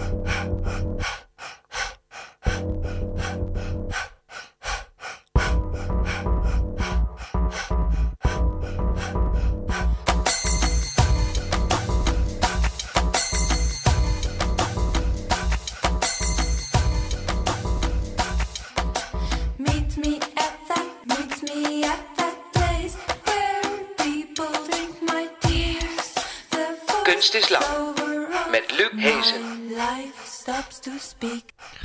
Ha ha ha.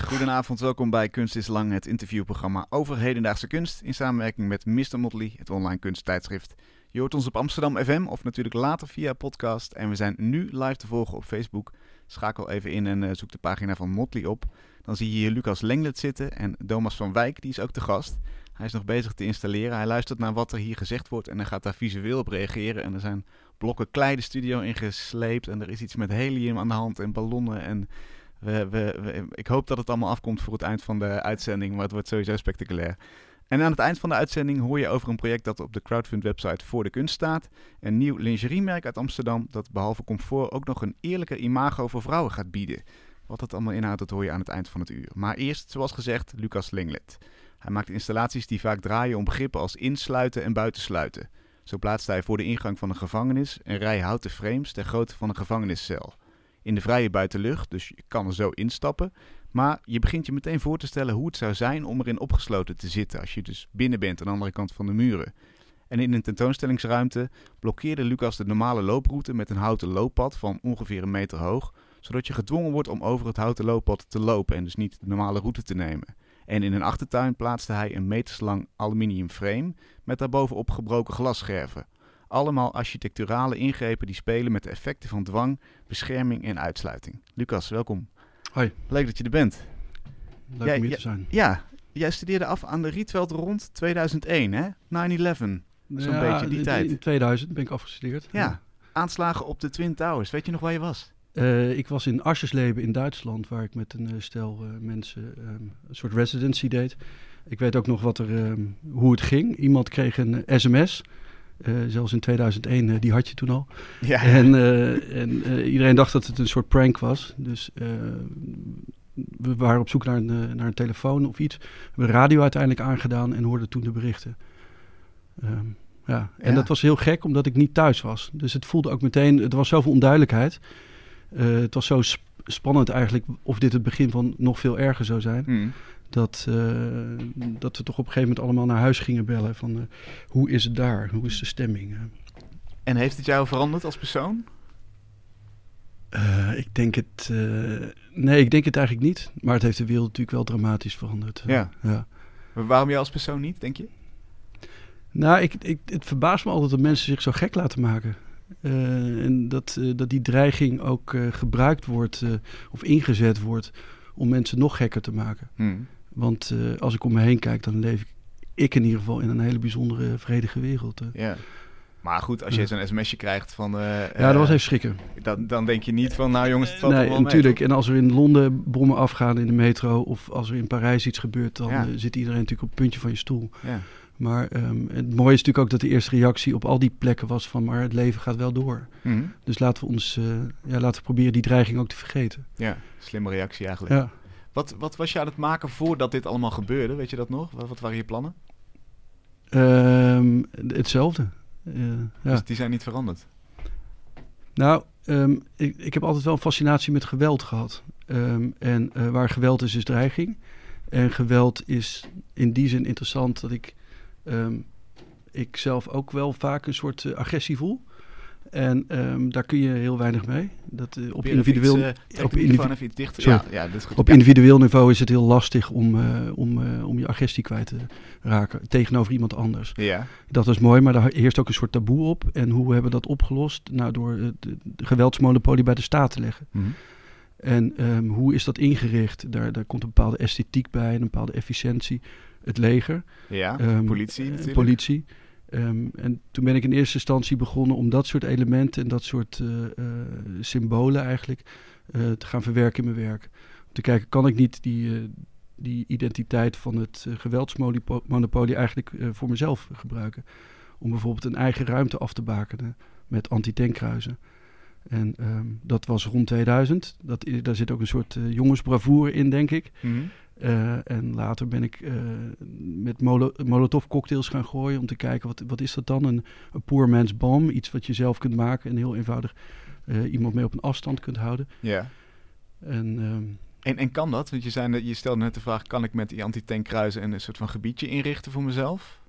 Goedenavond, welkom bij Kunst is Lang, het interviewprogramma over hedendaagse kunst in samenwerking met Mr. Motley, het online kunsttijdschrift. Je hoort ons op Amsterdam FM of natuurlijk later via podcast en we zijn nu live te volgen op Facebook. Schakel even in en eh, zoek de pagina van Motley op. Dan zie je hier Lucas Lenglet zitten en Thomas van Wijk, die is ook de gast. Hij is nog bezig te installeren. Hij luistert naar wat er hier gezegd wordt en hij gaat daar visueel op reageren. En er zijn blokken klei de studio ingesleept en er is iets met helium aan de hand en ballonnen en we, ik hoop dat het allemaal afkomt voor het eind van de uitzending, maar het wordt sowieso spectaculair. En aan het eind van de uitzending hoor je over een project dat op de crowdfund-website Voor de Kunst staat. Een nieuw lingeriemerk uit Amsterdam dat behalve comfort ook nog een eerlijker imago voor vrouwen gaat bieden. Wat dat allemaal inhoudt, dat hoor je aan het eind van het uur. Maar eerst, zoals gezegd, Lucas Linglet. Hij maakt installaties die vaak draaien om begrippen als insluiten en buitensluiten. Zo plaatst hij voor de ingang van een gevangenis een rij houten frames ter grootte van een gevangeniscel in de vrije buitenlucht, dus je kan er zo instappen. Maar je begint je meteen voor te stellen hoe het zou zijn om erin opgesloten te zitten als je dus binnen bent aan de andere kant van de muren. En in een tentoonstellingsruimte blokkeerde Lucas de normale looproute met een houten looppad van ongeveer een meter hoog, zodat je gedwongen wordt om over het houten looppad te lopen en dus niet de normale route te nemen. En in een achtertuin plaatste hij een meterslang aluminium frame met daarbovenop gebroken glasscherven. Allemaal architecturale ingrepen die spelen met de effecten van dwang, bescherming en uitsluiting. Lucas, welkom. Hoi. Leuk dat je er bent. Leuk Jij- om hier te zijn. Ja, jij studeerde af aan de Rietveld rond 2001, hè? 9-11. Zo'n beetje die in- tijd. In 2000 ben ik afgestudeerd. Ja. Aanslagen op de Twin Towers. Weet je nog waar je was? Eh, ik was in Aschersleben in Duitsland, waar ik met een eh, stel eh, mensen ehm, een soort residency deed. Ik weet ook nog wat er, ehm, hoe het ging. Iemand kreeg een sms. Eh, zelfs in 2001, eh, die had je toen al. Ja. En, eh, en iedereen dacht dat het een soort prank was. Dus we waren op zoek naar een, naar een telefoon of iets. We hebben de radio uiteindelijk aangedaan en hoorden toen de berichten. Ehm, ja. En Ja. dat was heel gek, omdat ik niet thuis was. Dus het voelde ook meteen, er was zoveel onduidelijkheid. Het was zo sp- spannend eigenlijk of dit het begin van nog veel erger zou zijn. Hm. Dat, eh, dat we toch op een gegeven moment allemaal naar huis gingen bellen. Van eh, hoe is het daar? Hoe is de stemming? Eh, En heeft het jou veranderd als persoon? Ik denk het. nee, ik denk het eigenlijk niet. Maar het heeft de wereld natuurlijk wel dramatisch veranderd. Ja. waarom jou als persoon niet, denk je? Nou, ik, ik, het verbaast me altijd dat mensen zich zo gek laten maken. En dat, dat die dreiging ook gebruikt wordt of ingezet wordt om mensen nog gekker te maken. Hm. Want eh, als ik om me heen kijk, dan leef ik, ik in ieder geval in een hele bijzondere, vredige wereld. eh. Ja. Maar goed, als je zo'n sms'je krijgt van... eh, ja, dat was even schrikken. dan, dan denk je niet van, nou jongens, het valt Nee, natuurlijk. En als er in Londen bommen afgaan in de metro of als er in Parijs iets gebeurt, dan Ja. zit iedereen natuurlijk op het puntje van je stoel. Ja. Maar ehm, het mooie is natuurlijk ook dat de eerste reactie op al die plekken was van, maar het leven gaat wel door. Hm. Dus laten we ons, ja, laten we proberen die dreiging ook te vergeten. ja, slimme reactie eigenlijk. Ja. Wat, wat was je aan het maken voordat dit allemaal gebeurde? Weet je dat nog? Wat, wat waren je plannen? Ehm, hetzelfde. Eh, ja. Dus die zijn niet veranderd. Nou, ehm, ik, ik heb altijd wel een fascinatie met geweld gehad. Ehm, en eh, waar geweld is, is dreiging. En geweld is in die zin interessant dat ik, ik zelf ook wel vaak een soort eh, agressie voel. En ehm, daar kun je heel weinig mee. Dat, eh, op individueel, iets, eh, op individu-. Sorry. Ja, ja, goed. op individueel niveau is het heel lastig om, eh, om, om je agressie kwijt te raken tegenover iemand anders. Ja, Dat is mooi, maar daar heerst ook een soort taboe op. En hoe hebben we dat opgelost? Nou, door de, geweldsmonopolie bij de staat te leggen. Mhm. En ehm, hoe is dat ingericht? Daar, daar komt een bepaalde esthetiek bij, een bepaalde efficiëntie. Het leger, ja. Ehm, politie natuurlijk. politie. Ehm, en toen ben ik in eerste instantie begonnen om dat soort elementen en dat soort eh, eh, symbolen eigenlijk eh, te gaan verwerken in mijn werk. Om te kijken, kan ik niet die, die identiteit van het geweldsmonopolie eigenlijk voor mezelf gebruiken? Om bijvoorbeeld een eigen ruimte af te bakenen met antitankruizen. En ehm, dat was rond 2000. Dat, daar zit ook een soort jongensbravoure in, denk ik. Mhm. Eh, en later ben ik eh, met molo molotov cocktails gaan gooien om te kijken wat, wat is dat dan? Een, een poor man's bomb, iets wat je zelf kunt maken en heel eenvoudig eh, iemand mee op een afstand kunt houden. Ja. En ehm, En, en kan dat? Want je, zei, je stelde net de vraag, kan ik met die antitankruizen een soort van gebiedje inrichten voor mezelf?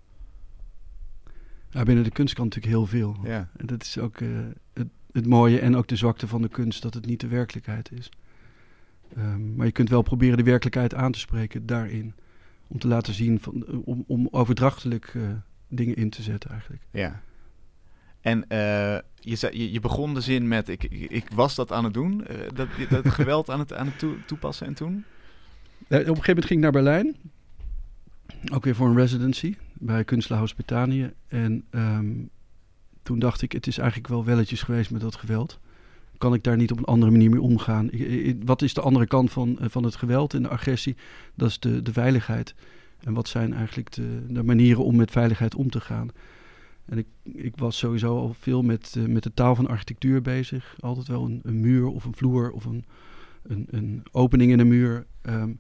ja, binnen de kunst kan natuurlijk heel veel. Ja. En dat is ook het, het mooie en ook de zwakte van de kunst, dat het niet de werkelijkheid is. Ehm, maar je kunt wel proberen de werkelijkheid aan te spreken daarin. Om te laten zien, van, eh, om, om overdrachtelijk eh, dingen in te zetten eigenlijk. Ja. En eh, je, zei, je, begon de zin met, ik, ik, was dat aan het doen, dat, dat geweld aan het, aan het toe- toepassen en toen? Op een gegeven moment ging ik naar Berlijn. Ook weer voor een residency bij Kunstlerhaus Betanië. En ehm, toen dacht ik, het is eigenlijk wel welletjes geweest met dat geweld. Kan ik daar niet op een andere manier mee omgaan? Wat is de andere kant van, eh, van het geweld en de agressie? Dat is de, de veiligheid. En wat zijn eigenlijk de, de manieren om met veiligheid om te gaan? En ik, ik was sowieso al veel met, eh, met de taal van architectuur bezig. Altijd wel een, een muur of een vloer of een, een, een opening in een muur. Ehm,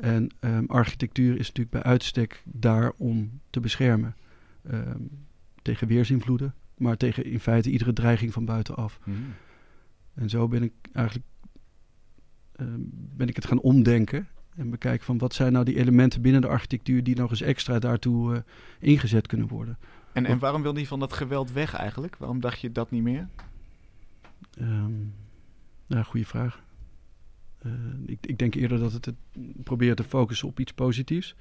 en ehm, architectuur is natuurlijk bij uitstek daar om te beschermen. Ehm, tegen weersinvloeden, maar tegen in feite iedere dreiging van buitenaf. En zo ben ik eigenlijk ehm, ben ik het gaan omdenken. En bekijken van wat zijn nou die elementen binnen de architectuur die nog eens extra daartoe eh, ingezet kunnen worden. En, en waarom wilde je van dat geweld weg eigenlijk? Waarom dacht je dat niet meer? Ehm ja, goede vraag. Eh, ik, ik denk eerder dat het, het probeert te focussen op iets positiefs.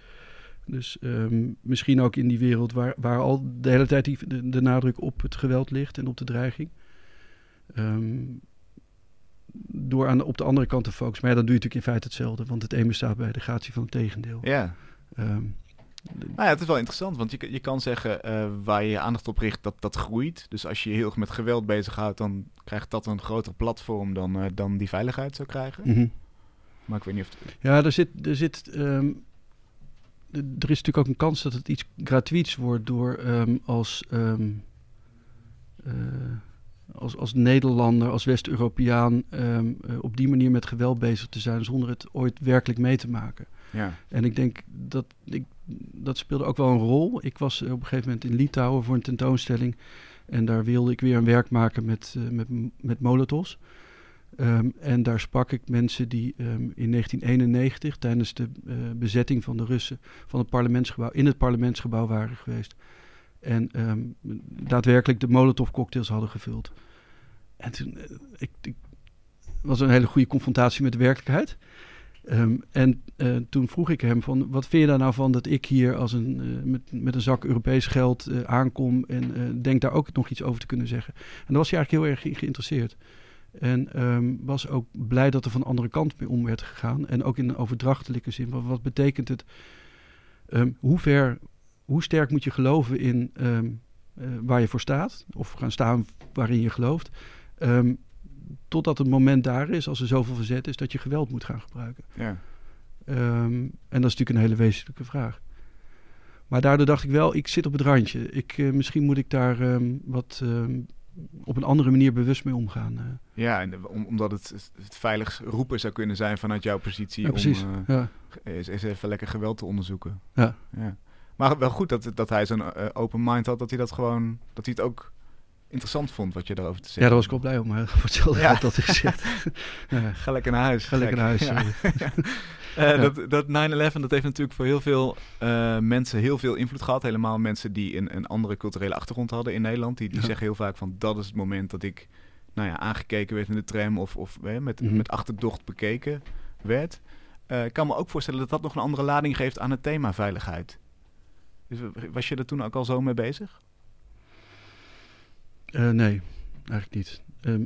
Dus ehm, misschien ook in die wereld waar, waar al de hele tijd die, de, de nadruk op het geweld ligt en op de dreiging. Ehm, door aan de, op de andere kant te focussen. Maar ja, dan doe je natuurlijk in feite hetzelfde. Want het een bestaat bij de gratie van het tegendeel. Ja. Ehm, Nou ja, het is wel interessant, want je, kan- je kan zeggen eh, waar je je aandacht op richt, dat dat groeit. Dus als je je heel erg met geweld bezighoudt, dan krijgt dat een groter platform dan, eh, dan die veiligheid zou krijgen. mhm. Maar ik weet niet of... het- Ja, er zit, er zit, ehm, er is natuurlijk ook een kans dat het iets gratuits wordt door ehm, als, eh, als, als Nederlander, als West-Europeaan ehm, eh, op die manier met geweld bezig te zijn zonder het ooit werkelijk mee te maken. Ja. En ik denk dat ik, dat speelde ook wel een rol. Ik was eh, op een gegeven moment in Litouwen voor een tentoonstelling. En daar wilde ik weer een werk maken met, eh, met, met molotovs. Ehm, en daar sprak ik mensen die ehm, in 1991 tijdens de bezetting van de Russen van het parlementsgebouw in het parlementsgebouw waren geweest. En ehm, daadwerkelijk de Molotov cocktails hadden gevuld. En toen eh, ik, ik was een hele goede confrontatie met de werkelijkheid. Ehm, en eh, toen vroeg ik hem van, wat vind je daar nou van dat ik hier als een, eh, met, met een zak Europees geld aankom en denk daar ook nog iets over te kunnen zeggen. En daar was hij eigenlijk heel erg in geïnteresseerd. En ehm, was ook blij dat er van de andere kant mee om werd gegaan. En ook in een overdrachtelijke zin. Wat, wat betekent het? Hoe ver, hoe sterk moet je geloven in ehm, eh, waar je voor staat? Of gaan staan waarin je gelooft? Ehm, totdat het moment daar is, als er zoveel verzet is, dat je geweld moet gaan gebruiken. Ja. Ehm, en dat is natuurlijk een hele wezenlijke vraag. Maar daardoor dacht ik wel, ik zit op het randje. Ik, eh, misschien moet ik daar wat op een andere manier bewust mee omgaan. eh. Ja, en om, omdat het, het, veilig roepen zou kunnen zijn vanuit jouw positie ja, precies. om ja. eens even lekker geweld te onderzoeken. Ja. ja. Maar wel goed dat, dat hij zo'n eh, open mind had, dat hij dat gewoon, dat hij het ook interessant vond wat je daarover te zeggen. ja, daar was ik wel blij om. Maar hetzelfde Ja. dat gezegd. ja, Ga lekker naar huis. ga lekker naar huis. Ja. eh. Dat, dat 9-11, dat heeft natuurlijk voor heel veel eh, mensen heel veel invloed gehad. Helemaal mensen die een, een andere culturele achtergrond hadden in Nederland. Die, die zeggen heel vaak van dat is het moment dat ik nou ja, aangekeken werd in de tram of, of eh, met, Mhm. met achterdocht bekeken werd. Ik kan me ook voorstellen dat dat nog een andere lading geeft aan het thema veiligheid. Was je er toen ook al zo mee bezig? Eh, nee, eigenlijk niet. Ehm,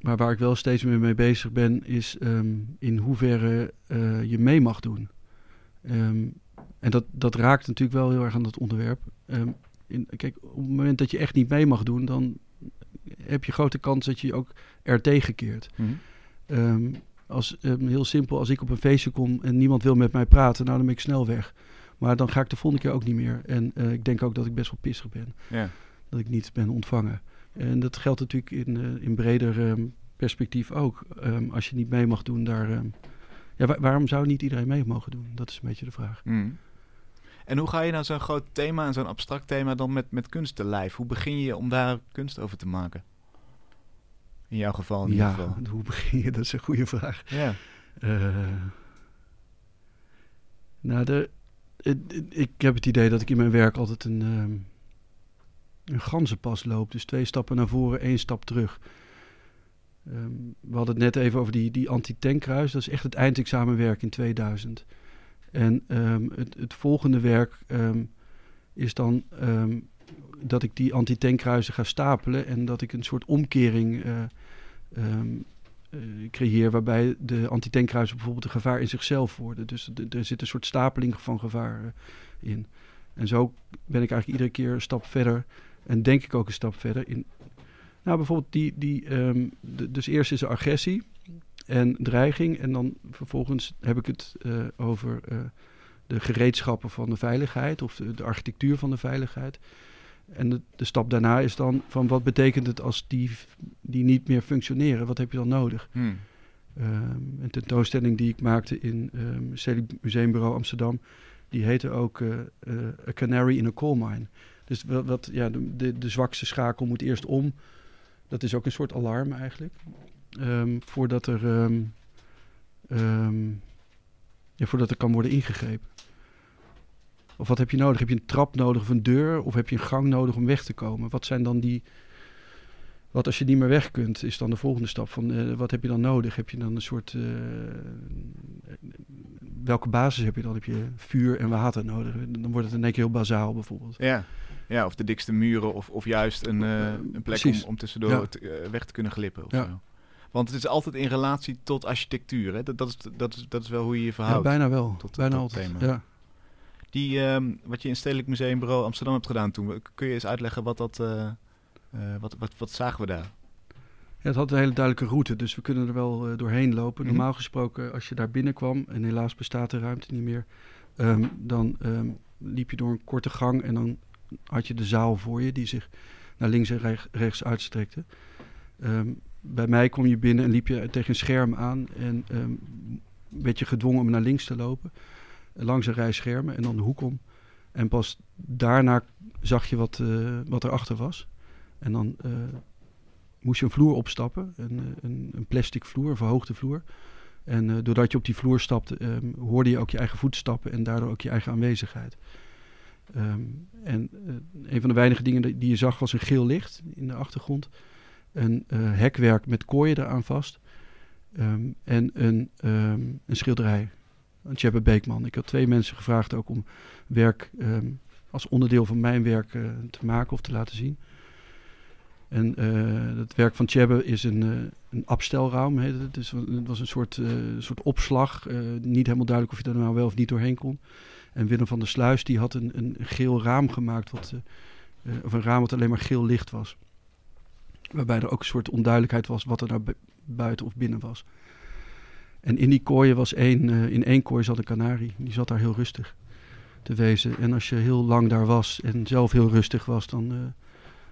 maar waar ik wel steeds meer mee bezig ben, is ehm, in hoeverre eh, je mee mag doen. Ehm, en dat, dat raakt natuurlijk wel heel erg aan dat onderwerp. In, kijk, op het moment dat je echt niet mee mag doen, dan heb je grote kans dat je je ook er tegenkeert. Ehm, als, heel simpel, als ik op een feestje kom en niemand wil met mij praten, nou dan ben ik snel weg. Maar dan ga ik de volgende keer ook niet meer. En eh, ik denk ook dat ik best wel pissig ben Ja. dat ik niet ben ontvangen. En dat geldt natuurlijk in, eh, in breder ehm, perspectief ook. Ehm, als je niet mee mag doen, daar. ehm, ja, wa- waarom zou niet iedereen mee mogen doen? Dat is een beetje de vraag. Mm. En hoe ga je nou zo'n groot thema en zo'n abstract thema dan met, met kunst te lijf? Hoe begin je om daar kunst over te maken? In jouw geval in ieder ja, geval. hoe begin je? Dat is een goede vraag. Ja. Eh, nou, de, ik heb het idee dat ik in mijn werk altijd een, ehm een ganzenpas loop. Dus twee stappen naar voren, één stap terug. Ehm, we hadden het net even over die, die anti-tankkruis. Dat is echt het eindexamenwerk in 2000. En ehm, het, het volgende werk is dan dat ik die anti-tankkruisen ga stapelen... en dat ik een soort omkering eh, creëer... waarbij de anti-tankkruisen bijvoorbeeld een gevaar in zichzelf worden. Dus er zit een soort stapeling van gevaar eh, in. En zo ben ik eigenlijk iedere keer een stap verder... en denk ik ook een stap verder in... Nou, bijvoorbeeld die... die ehm, dus eerst is er agressie en dreiging... en dan vervolgens heb ik het eh, over... eh, de gereedschappen van de veiligheid of de architectuur van de veiligheid. En de, de stap daarna is dan van wat betekent het als die, die niet meer functioneren? Wat heb je dan nodig? Hm. Ehm, een tentoonstelling die ik maakte in Stedelijk Museumbureau Amsterdam, die heette ook eh, A Canary in a Coal Mine. Dus wat, wat, ja, de, de, de zwakste schakel moet eerst om. Dat is ook een soort alarm eigenlijk. Ehm, voordat er ja, voordat er kan worden ingegrepen. Of wat heb je nodig? Heb je een trap nodig of een deur? Of heb je een gang nodig om weg te komen? Wat zijn dan die... Wat als je niet meer weg kunt, is dan de volgende stap van... eh, wat heb je dan nodig? Heb je dan een soort... eh, welke basis heb je dan? Heb je vuur en water nodig? Dan wordt het in één keer heel bazaal bijvoorbeeld. Ja. ja, of de dikste muren of, of juist een, eh, een plek om, om tussendoor Ja. te- weg te kunnen glippen. Of Ja. zo. Want het is altijd in relatie tot architectuur. Hè? Dat, dat, is, dat, is, dat is wel hoe je je Ja, verhoudt. bijna wel. tot- bijna tot altijd. thema. Ja. Die, ehm, wat je in Stedelijk Museumbureau Amsterdam hebt gedaan toen, kun je eens uitleggen wat dat, eh, eh, wat, wat, wat zagen we daar? Ja, het had een hele duidelijke route, dus we kunnen er wel eh, doorheen lopen. Mhm. Normaal gesproken, als je daar binnenkwam, en helaas bestaat de ruimte niet meer, ehm, dan ehm, liep je door een korte gang en dan had je de zaal voor je die zich naar links en reg- rechts uitstrekte. Bij mij kom je binnen en liep je tegen een scherm aan en werd je gedwongen om naar links te lopen. Langs een rij schermen en dan de hoek om. En pas daarna zag je wat, eh wat erachter was. En dan eh, moest je een vloer opstappen, een, eh, een, een plastic vloer, een verhoogde vloer. En doordat je op die vloer stapte, ehm, hoorde je ook je eigen voetstappen en daardoor ook je eigen aanwezigheid. Ehm, en een van de weinige dingen die je zag was een geel licht in de achtergrond. Een hekwerk met kooien eraan vast. Ehm, en een, een schilderij. Tjeppe Beekman. Ik had twee mensen gevraagd ook om werk ehm, als onderdeel van mijn werk eh, te maken of te laten zien. En eh, het werk van Tjebbe is een, eh, een abstelruim. heette het. Dus het was een soort, soort opslag. niet helemaal duidelijk of je er nou wel of niet doorheen kon. En Willem van der Sluis die had een, een geel raam gemaakt. Wat, of een raam wat alleen maar geel licht was. Waarbij er ook een soort onduidelijkheid was wat er nou bu- buiten of binnen was. En in die kooien was één, eh, in één kooi zat een kanarie. Die zat daar heel rustig te wezen. En als je heel lang daar was en zelf heel rustig was, dan eh,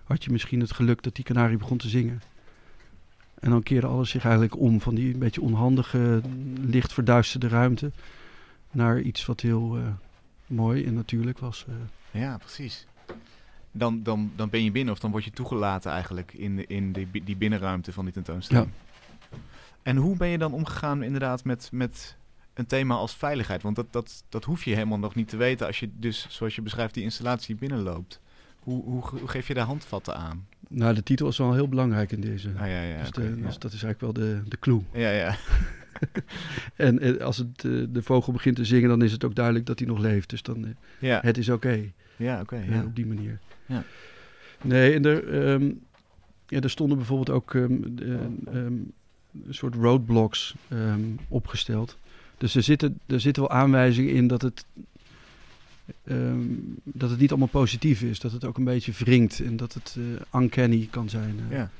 had je misschien het geluk dat die kanarie begon te zingen. En dan keerde alles zich eigenlijk om van die een beetje onhandige, licht verduisterde ruimte naar iets wat heel eh, mooi en natuurlijk was. Ja, precies. Dan, dan, dan ben je binnen of dan word je toegelaten eigenlijk in, in die, die binnenruimte van die tentoonstelling. En hoe ben je dan omgegaan inderdaad met, met een thema als veiligheid? Want dat, dat, dat hoef je helemaal nog niet te weten als je dus, zoals je beschrijft, die installatie binnenloopt. Hoe, hoe, hoe geef je daar handvatten aan? Nou, de titel is wel heel belangrijk in deze. Ah, ja, ja, dus ja. dus dat is eigenlijk wel de, de clue. ja, ja. En eh, als het, eh, de vogel begint te zingen, dan is het ook duidelijk dat hij nog leeft. Dus dan, eh, Ja, het is oké. ja oké. ja. op die manier. Ja. Nee, en er, ehm, ja, er stonden bijvoorbeeld ook ehm, eh, ehm, een soort roadblocks ehm, opgesteld. Dus er zitten, er zitten wel aanwijzingen in dat het, ehm, dat het niet allemaal positief is. Dat het ook een beetje wringt en dat het eh, uncanny kan zijn. eh. Ja.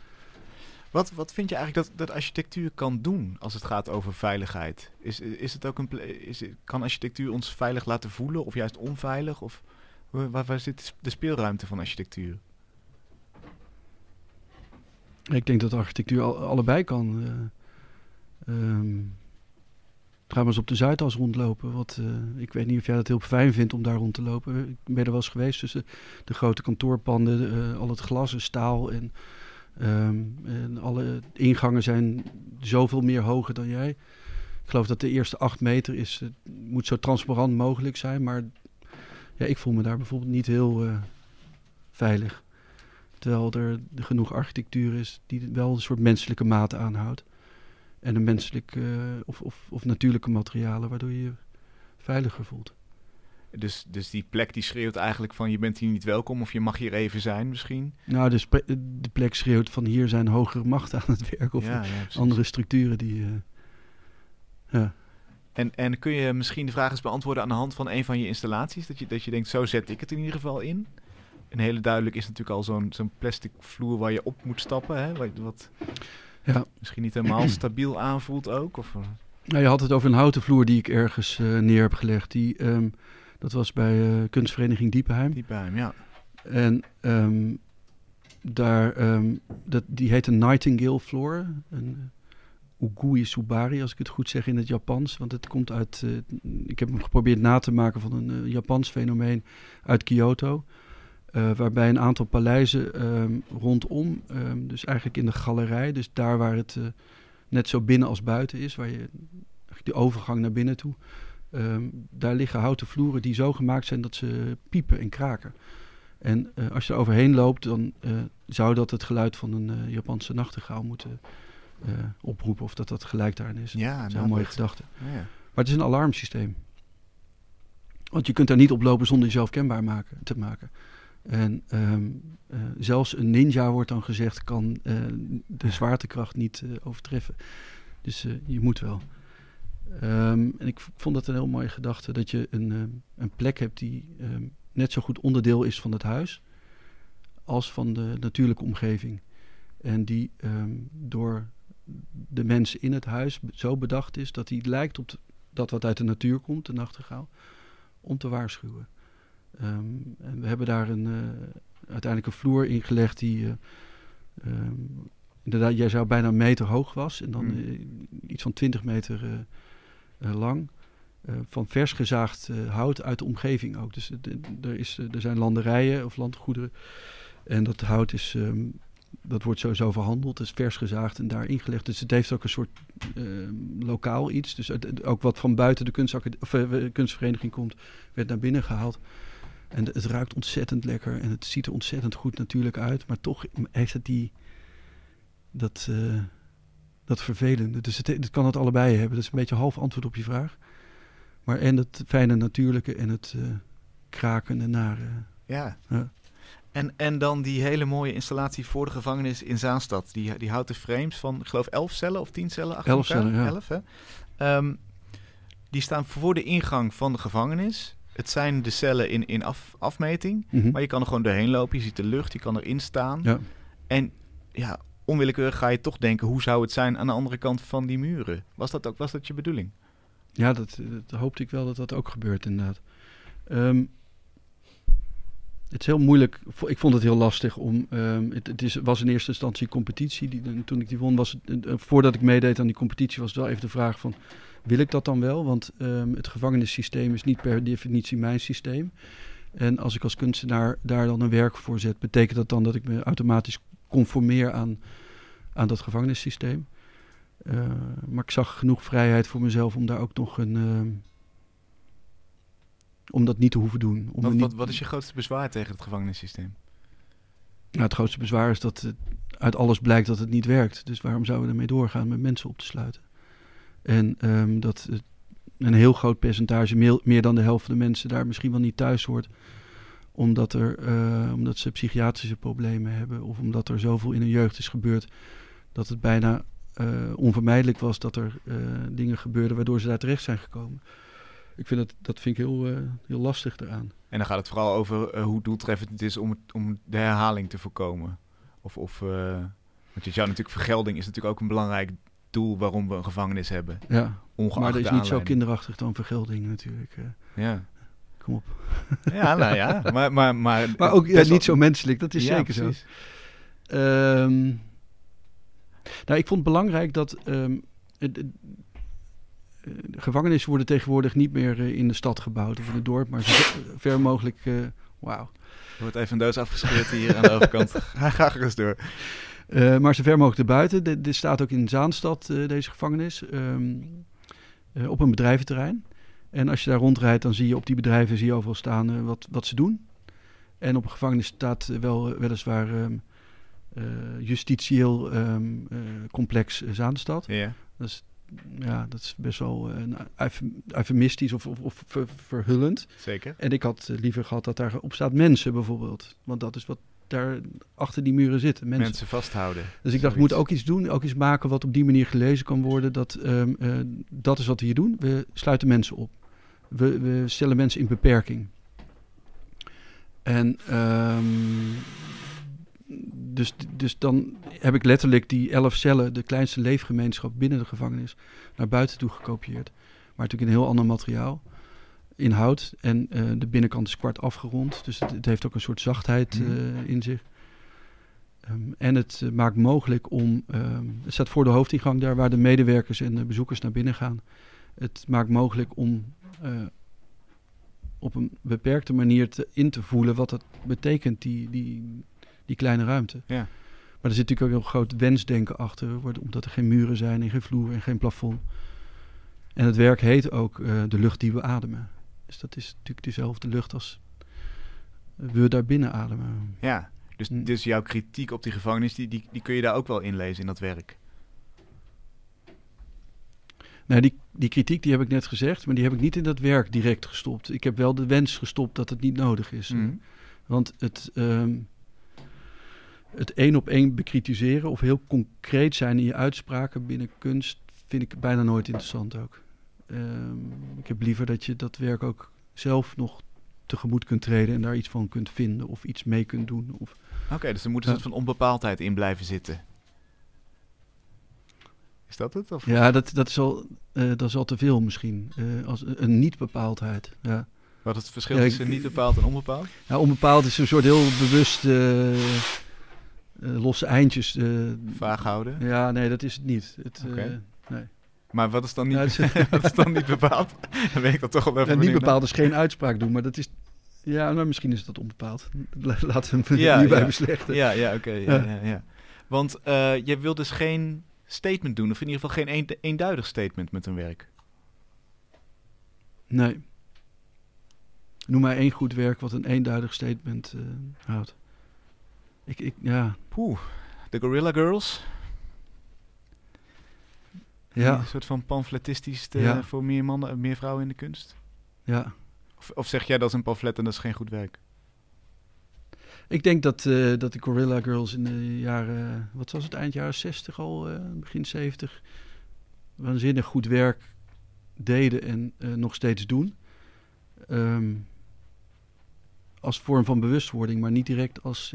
Wat, wat vind je eigenlijk dat, dat architectuur kan doen als het gaat over veiligheid? Is, is het ook een, is, kan architectuur ons veilig laten voelen of juist onveilig? Of waar, waar zit de speelruimte van architectuur? Ik denk dat de architectuur al- allebei kan. ga maar eens op de Zuidas rondlopen. Wat, eh, ik weet niet of jij dat heel fijn vindt om daar rond te lopen. Ik ben er wel eens geweest tussen de grote kantoorpanden, eh, al het glas en staal. En, ehm, en alle ingangen zijn zoveel meer hoger dan jij. Ik geloof dat de eerste acht meter is, moet zo transparant mogelijk zijn. Maar ja, ik voel me daar bijvoorbeeld niet heel eh, veilig. Terwijl er genoeg architectuur is die wel een soort menselijke maat aanhoudt. En een menselijk eh, of, of, of natuurlijke materialen, waardoor je je veiliger voelt. Dus, dus die plek die schreeuwt eigenlijk van je bent hier niet welkom of je mag hier even zijn misschien. Nou, de, spre- de plek schreeuwt van hier zijn hogere machten aan het werk. Of ja, ja, precies. andere structuren die... eh, ja. En, en kun je misschien de vraag eens beantwoorden aan de hand van een van je installaties? Dat je, dat je denkt, zo zet ik het in ieder geval in. Een hele duidelijk is natuurlijk al zo'n zo'n plastic vloer waar je op moet stappen. Hè? Wat, wat Ja. misschien niet helemaal stabiel aanvoelt ook. Of, eh, Nou, je had het over een houten vloer die ik ergens eh, neer heb gelegd. Die, ehm, dat was bij eh, kunstvereniging Diepenheim. die bij hem, ja. En ehm, daar, ehm, dat, die heet een Nightingale floor. Een Ugui Subari, als ik het goed zeg in het Japans. Want het komt uit. ik heb hem geprobeerd na te maken van een Japans fenomeen uit Kyoto. Eh, waarbij een aantal paleizen ehm, rondom, ehm, dus eigenlijk in de galerij, dus daar waar het eh, net zo binnen als buiten is, waar je de overgang naar binnen toe, ehm, daar liggen houten vloeren die zo gemaakt zijn dat ze piepen en kraken. En eh, als je er overheen loopt, dan zou dat het geluid van een Japanse nachtegaal moeten oproepen. Of dat dat gelijk daarin is. Ja, dat is nou, een mooie dat- gedachte. ja. Maar het is een alarmsysteem. Want je kunt daar niet op lopen zonder jezelf kenbaar maken, te maken. En ehm, eh, zelfs een ninja, wordt dan gezegd, kan eh, de zwaartekracht niet eh, overtreffen. Dus je moet wel. Ehm, en ik vond dat een heel mooie gedachte, dat je een, ehm, een plek hebt die net zo goed onderdeel is van het huis als van de natuurlijke omgeving. En die door de mensen in het huis zo bedacht is dat hij lijkt op dat wat uit de natuur komt, de nachtegaal, om te waarschuwen. Ehm, en we hebben daar een, eh, uiteindelijk een vloer ingelegd die, eh, ehm, inderdaad, jij zou bijna een meter hoog was en dan Hmm. eh, iets van 20 meter lang. Van vers gezaagd hout uit de omgeving ook. Dus er, is, er zijn landerijen of landgoederen. En dat hout is, ehm, dat wordt sowieso verhandeld. Het is vers gezaagd en daar ingelegd. Dus het heeft ook een soort lokaal iets. Dus ook wat van buiten de kunstvereniging komt, werd naar binnen gehaald. En het ruikt ontzettend lekker en het ziet er ontzettend goed natuurlijk uit. Maar toch heeft het die, dat, eh, dat vervelende. Dus het, het kan het allebei hebben. Dat is een beetje half antwoord op je vraag. Maar en het fijne natuurlijke en het eh krakende nare. Ja. Ja. En, en dan die hele mooie installatie voor de gevangenis in Zaanstad. Die, die houten frames van, ik geloof, elf cellen of tien cellen achter Elf elkaar? cellen, ja. Elf, hè? Ehm, die staan voor de ingang van de gevangenis. Het zijn de cellen in, in af, afmeting. Mhm. Maar je kan er gewoon doorheen lopen. Je ziet de lucht, je kan erin staan. Ja. En ja, onwillekeurig ga je toch denken... hoe zou het zijn aan de andere kant van die muren? Was dat ook was dat je bedoeling? Ja, dat, dat hoopte ik wel dat dat ook gebeurt inderdaad. Ehm, het is heel moeilijk. Ik vond het heel lastig om. ehm, het het is, was in eerste instantie competitie. Die, en toen ik die won, was het, eh, voordat ik meedeed aan die competitie, was het wel even de vraag van. Wil ik dat dan wel? Want ehm, het gevangenissysteem is niet per definitie mijn systeem. En als ik als kunstenaar daar dan een werk voor zet, betekent dat dan dat ik me automatisch conformeer aan, aan dat gevangenissysteem. Eh, maar ik zag genoeg vrijheid voor mezelf om daar ook nog een. ehm, om dat niet te hoeven doen. Om Wat, er wat, niet- wat is je grootste bezwaar tegen het gevangenissysteem? Nou, het grootste bezwaar is dat het uit alles blijkt dat het niet werkt. Dus waarom zouden we ermee doorgaan met mensen op te sluiten? En ehm, dat een heel groot percentage, meer, dan de helft van de mensen, daar misschien wel niet thuis hoort. Omdat, er, eh, omdat ze psychiatrische problemen hebben. Of omdat er zoveel in hun jeugd is gebeurd. Dat het bijna eh, onvermijdelijk was dat er eh, dingen gebeurden waardoor ze daar terecht zijn gekomen. Ik vind dat, dat vind ik heel, heel lastig eraan. En dan gaat het vooral over hoe doeltreffend het is om, het, om de herhaling te voorkomen. Of, of want je zou natuurlijk vergelding is natuurlijk ook een belangrijk doel waarom we een gevangenis hebben. Ja, Ongeacht maar dat is niet zo kinderachtig dan vergelding natuurlijk. eh. Ja. kom op. ja, nou ja. Maar, maar, maar, Maar ook ja, niet zo menselijk, dat is Ja, zeker zo. Ehm, Nou, ik vond het belangrijk dat ehm, het- het- eh, gevangenissen worden tegenwoordig niet meer eh, in de stad gebouwd of in het dorp, maar zo ver, mogelijk. Wauw. Er wordt even een doos afgescheurd hier aan de overkant. Ga graag eens door. Eh, maar zo ver mogelijk erbuiten. De- Dit staat ook in Zaanstad, eh, deze gevangenis, ehm, eh, op een bedrijventerrein. En als je daar rondrijdt, dan zie je op die bedrijven zie je overal staan wat, wat ze doen. En op een gevangenis staat wel weliswaar eh, justitieel eh, complex Zaanstad. Ja. Dat is, ja, dat is best wel eufemistisch of, of, of ver- verhullend. Zeker. En ik had liever gehad dat daar op staat mensen bijvoorbeeld. Want dat is wat daar achter die muren zitten. Mensen. Mensen vasthouden. Dus ik dacht, we moeten ook iets doen, ook iets maken wat op die manier gelezen kan worden. Dat, ehm, eh, dat is wat we hier doen. We sluiten mensen op. We, we stellen mensen in beperking. En ehm, dus, dus dan heb ik letterlijk die elf cellen, de kleinste leefgemeenschap binnen de gevangenis, naar buiten toe gekopieerd. Maar natuurlijk in heel ander materiaal, in hout. En eh, de binnenkant is kwart afgerond, dus het, het heeft ook een soort zachtheid Mhm. eh, in zich. Ehm, en het eh, maakt mogelijk om, ehm, het staat voor de hoofdingang daar waar de medewerkers en de bezoekers naar binnen gaan. Het maakt mogelijk om op een beperkte manier te, in te voelen wat het betekent, die, die, die kleine ruimte. Ja. Maar er zit natuurlijk ook een heel groot wensdenken achter, wordt- omdat er geen muren zijn en geen vloer en geen plafond. En het werk heet ook de lucht die we ademen. Dus dat is natuurlijk dezelfde lucht als we daar binnen ademen. Ja. Dus, dus jouw kritiek op die gevangenis, die, die, die kun je daar ook wel inlezen in dat werk. Nou, die, die kritiek die heb ik net gezegd, maar die heb ik niet in dat werk direct gestopt. Ik heb wel de wens gestopt dat het niet nodig is. Mhm. Want het, ehm, het één op één bekritiseren of heel concreet zijn in je uitspraken binnen kunst vind ik bijna nooit interessant ook. Ehm, ik heb liever dat je dat werk ook zelf nog tegemoet kunt treden en daar iets van kunt vinden of iets mee kunt doen. Of, Oké, dus er moet een soort van onbepaaldheid in blijven zitten. Is dat het? Of? ja, dat, dat, is al, eh, dat is al te veel misschien. Eh, als een, niet-bepaaldheid. Ja. Wat is het verschil tussen niet bepaald en onbepaald? Ja, onbepaald is een soort heel bewust eh, losse eindjes. Vaag houden. ja, nee, dat is het niet. Het, Oké. nee. Maar wat is dan niet, Ja, is- wat is dan niet bepaald? Dan weet ik dat toch wel even Ja, niet bepaald is geen uitspraak doen, maar dat is. Ja, nou, misschien is dat onbepaald. La- Laten we hem hierbij ja. beslechten. Ja, ja, oké. ja, Ja. ja, ja. Want eh je wil dus geen statement doen, of in ieder geval geen een, eenduidig statement met een werk. Nee. Noem maar één goed werk wat een eenduidig statement eh, houdt. Ik, ik, ja, Poeh, de Gorilla Girls. Ja, Een soort van pamfletistisch te- Ja. voor meer mannen, meer vrouwen in de kunst. ja. Of, of zeg jij dat is een pamflet en dat is geen goed werk? Ik denk dat, eh, dat de Gorilla Girls in de jaren, wat was het, eind jaren 60 al, eh, begin 70, waanzinnig goed werk deden en eh, nog steeds doen. Ehm, als vorm van bewustwording, maar niet direct als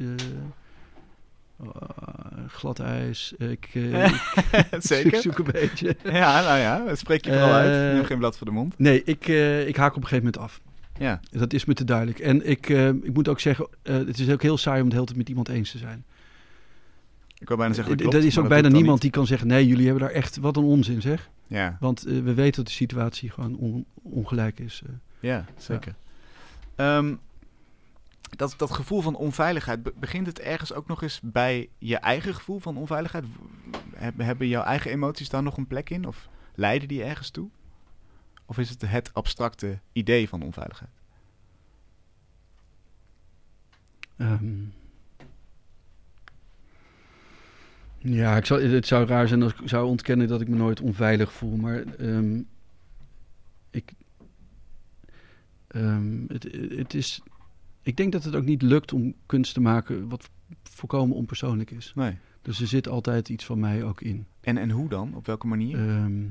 eh, glad ijs. Ik, eh, ik Zeker. zoek een beetje. Ja, nou ja, spreek je vooral Eh, uit. Neem geen blad voor de mond. Nee, ik, eh, ik haak op een gegeven moment af. Ja, Dat is me te duidelijk. En ik, eh, ik moet ook zeggen, eh, het is ook heel saai om het hele tijd met iemand eens te zijn. ik wil bijna zeggen dat er is ook dat bijna niemand die kan zeggen, nee, jullie hebben daar echt, wat een onzin zeg. Ja, Want eh, we weten dat de situatie gewoon on- ongelijk is. eh. ja zeker. Ehm, dat, dat gevoel van onveiligheid, be- begint het ergens ook nog eens bij je eigen gevoel van onveiligheid? Hebben jouw eigen emoties daar nog een plek in? Of leiden die ergens toe? Of is het het abstracte idee van onveiligheid? Ehm. ja, ik zou, het zou raar zijn als ik zou ontkennen dat ik me nooit onveilig voel. Maar ehm, ik, ehm, het, het is, ik denk dat het ook niet lukt om kunst te maken wat volkomen onpersoonlijk is. Nee. Dus er zit altijd iets van mij ook in. En, en hoe dan? Op welke manier? Ehm,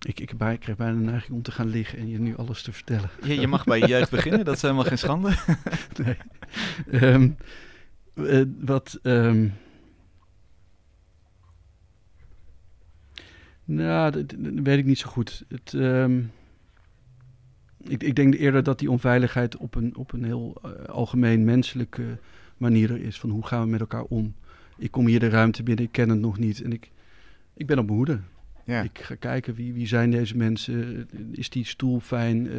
ik, ik, bij- ik krijg bijna de neiging om te gaan liggen en je nu alles te vertellen. je, je mag bij je jeugd beginnen, dat is helemaal geen schande. nee. Ehm, eh, wat. ehm, nou, dat, dat weet ik niet zo goed. Het, ehm, ik, ik denk eerder dat die onveiligheid op een, op een heel eh, algemeen menselijke manier er is. Van hoe gaan we met elkaar om? Ik kom hier de ruimte binnen, ik ken het nog niet. En ik ik ben op mijn hoede. Ja. Ik ga kijken wie, wie zijn deze mensen. Is die stoel fijn? Eh,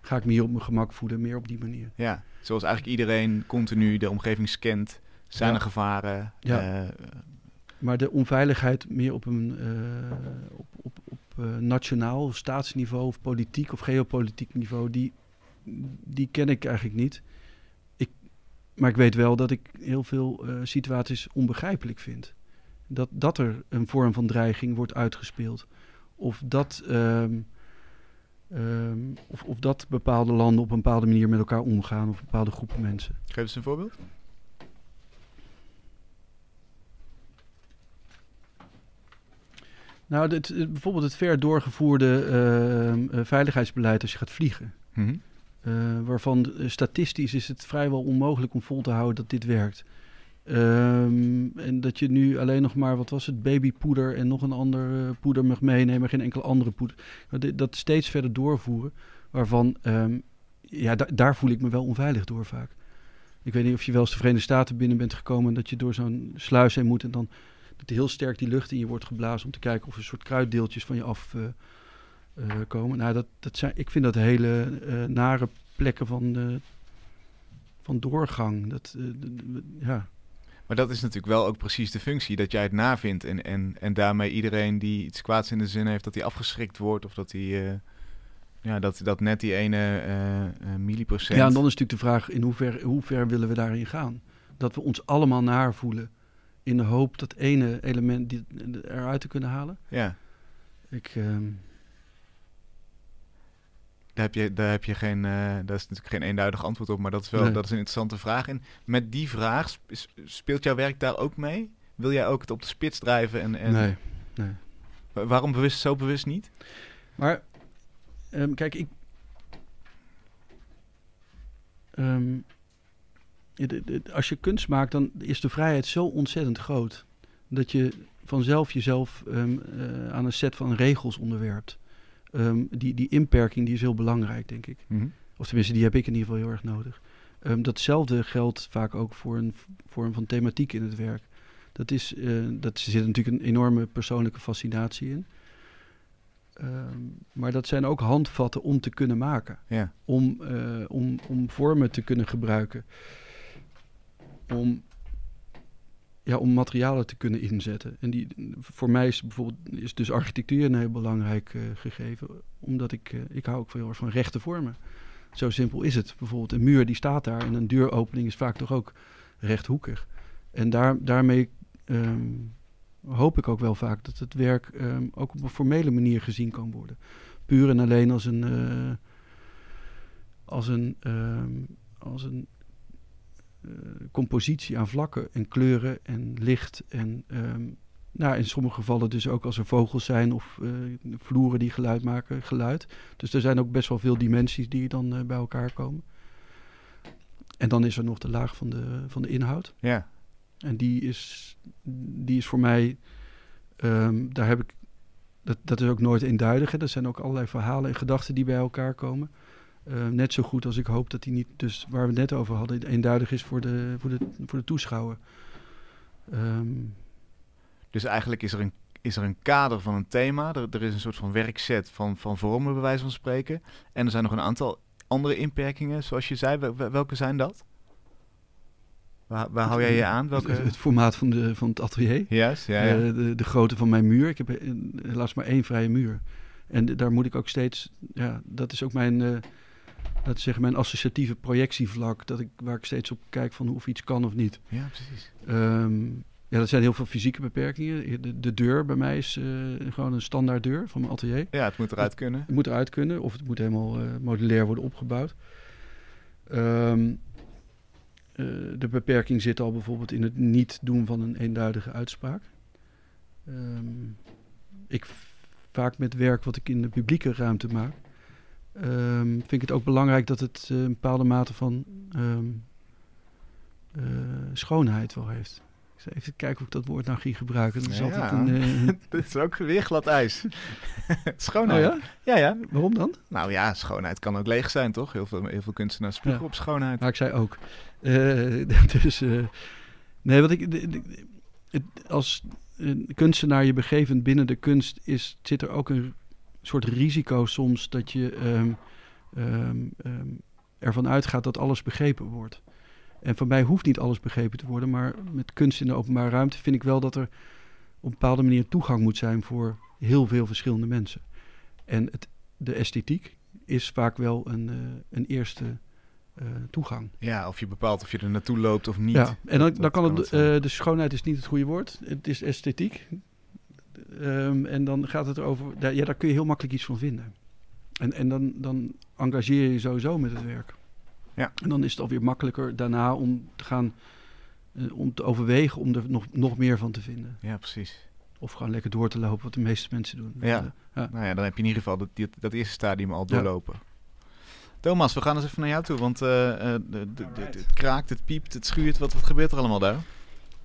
ga ik me hier op mijn gemak voelen? Meer op die manier. ja, zoals eigenlijk iedereen continu de omgeving scant. Zijn Ja. er gevaren? Ja. Eh, Maar de onveiligheid meer op een eh, op, op, op eh, nationaal of staatsniveau of politiek of geopolitiek niveau, die, die ken ik eigenlijk niet. Ik, maar ik weet wel dat ik heel veel eh, situaties onbegrijpelijk vind. Dat, dat er een vorm van dreiging wordt uitgespeeld. Of dat, ehm, ehm, of dat bepaalde landen op een bepaalde manier met elkaar omgaan of bepaalde groepen mensen. geef eens een voorbeeld. Nou, dit, bijvoorbeeld het ver doorgevoerde ehm, eh, veiligheidsbeleid als je gaat vliegen. Mhm. Eh, waarvan eh, statistisch is het vrijwel onmogelijk om vol te houden dat dit werkt. Ehm, en dat je nu alleen nog maar, wat was het, babypoeder en nog een ander poeder mag meenemen, geen enkele andere poeder. Dit- Dat steeds verder doorvoeren, waarvan, ehm, ja, da- daar voel ik me wel onveilig door vaak. Ik weet niet of je wel eens de Verenigde Staten binnen bent gekomen en dat je door zo'n sluis heen moet en dan heel sterk die lucht in je wordt geblazen om te kijken of er een soort kruiddeeltjes van je af eh, eh, komen. Nou, dat, dat zijn, ik vind dat hele eh, nare plekken van, van doorgang. Dat, ja. Maar dat is natuurlijk wel ook precies de functie, dat jij het navindt en, en, en daarmee iedereen die iets kwaads in de zin heeft, dat hij afgeschrikt wordt of dat hij, ja, dat, dat net die ene eh, milliprocent. ja, en dan is natuurlijk de vraag in hoever, hoe ver willen we daarin gaan? Dat we ons allemaal naar voelen in de hoop dat ene element die, eruit te kunnen halen. Ja, Ik, ehm, daar heb je, daar heb je geen, eh, daar is natuurlijk geen eenduidig antwoord op, maar dat is wel Nee. dat is een interessante vraag. En met die vraag, speelt jouw werk daar ook mee? Wil jij ook het op de spits drijven? En, en nee, nee. wa- waarom bewust, zo bewust niet? Maar ehm, kijk, ik. ehm, als je kunst maakt, dan is de vrijheid zo ontzettend groot. Dat je vanzelf jezelf eh, aan een set van regels onderwerpt. Ehm, die, die inperking die is heel belangrijk, denk ik. Mhm. Of tenminste, die heb ik in ieder geval heel erg nodig. Ehm, datzelfde geldt vaak ook voor een vorm van thematiek in het werk. Dat is, eh, dat zit natuurlijk een enorme persoonlijke fascinatie in. Maar dat zijn ook handvatten om te kunnen maken. Ja, Om, eh, om, om vormen te kunnen gebruiken. Om, ja, om materialen te kunnen inzetten. En die, voor mij is bijvoorbeeld is dus architectuur een heel belangrijk eh, gegeven. Omdat ik, eh, ik hou ook heel erg van rechte vormen. Zo simpel is het. Bijvoorbeeld een muur die staat daar en een deuropening is vaak toch ook rechthoekig. En daar, daarmee ehm, hoop ik ook wel vaak dat het werk ehm, ook op een formele manier gezien kan worden. Puur en alleen als een, eh, als een, ehm, als een compositie aan vlakken en kleuren en licht. En ehm, nou, in sommige gevallen dus ook als er vogels zijn of eh, vloeren die geluid maken, geluid. Dus er zijn ook best wel veel dimensies die dan eh, bij elkaar komen. En dan is er nog de laag van de, van de inhoud. ja. En die is, die is voor mij, ehm, daar heb ik, dat, dat is ook nooit eenduidig. Hè. Er zijn ook allerlei verhalen en gedachten die bij elkaar komen. Eh, net zo goed als ik hoop dat die niet, dus waar we het net over hadden, eenduidig is voor de, voor de, voor de toeschouwer. Ehm, Dus eigenlijk is er een, is er een kader van een thema. Er, er is een soort van werkset van, van vormen, bij wijze van spreken. En er zijn nog een aantal andere inperkingen, zoals je zei. Wel- wel- Welke zijn dat? Waar, waar hou jij je aan? Welke... het, het formaat van, de, van het atelier. Juist, ja, ja. Eh, de, de grootte van mijn muur. Ik heb eh, helaas maar één vrije muur. En daar moet ik ook steeds, ja, dat is ook mijn, dat is zeggen, mijn associatieve projectievlak. Dat ik, waar ik steeds op kijk van of iets kan of niet. ja, precies. Ehm, ja, dat zijn heel veel fysieke beperkingen. De, de deur bij mij is eh, gewoon een standaard deur van mijn atelier. Ja, het moet eruit kunnen. Het moet eruit kunnen of het moet helemaal eh, modulair worden opgebouwd. Ehm, eh, de beperking zit al bijvoorbeeld in het niet doen van een eenduidige uitspraak. Ehm, ik vaak met werk wat ik in de publieke ruimte maak, ehm, vind ik het ook belangrijk dat het eh, een bepaalde mate van ehm, eh, schoonheid wel heeft. Even kijken of ik dat woord nou ging gebruiken. Dat is Ja. altijd een. eh, Dit is ook weer glad ijs. oh schoonheid. ja? ja, ja. Waarom dan? Nou ja, schoonheid kan ook leeg zijn, toch? Heel veel, heel veel kunstenaars spugen Ja. op schoonheid. Maar ik zei ook. Eh, dus, nee, wat ik. de- de- het, als, een kunstenaar je begevend binnen de kunst is, zit er ook een soort risico soms dat je ehm, ehm, ehm, ervan uitgaat dat alles begrepen wordt. En van mij hoeft niet alles begrepen te worden, maar met kunst in de openbare ruimte vind ik wel dat er op een bepaalde manier toegang moet zijn voor heel veel verschillende mensen. En het, de esthetiek is vaak wel een, eh, een eerste eh, toegang. Ja, of je bepaalt of je er naartoe loopt of niet. Ja, en dan, dan kan het, eh, de schoonheid is niet het goede woord. Het is esthetiek. Ehm, en dan gaat het over, daar, ja, daar kun je heel makkelijk iets van vinden. En, en dan, dan engageer je je sowieso met het werk. Ja. En dan is het alweer makkelijker daarna om te gaan, eh, om te overwegen om er nog, nog meer van te vinden. ja, precies. Of gewoon lekker door te lopen, wat de meeste mensen doen. Ja. Eh, ja. Nou ja, dan heb je in ieder geval dat, dat, dat eerste stadium al Ja. doorlopen. Thomas, we gaan eens even naar jou toe, want eh, de- de- de- het kraakt, het piept, het schuurt. Wat, wat gebeurt er allemaal daar?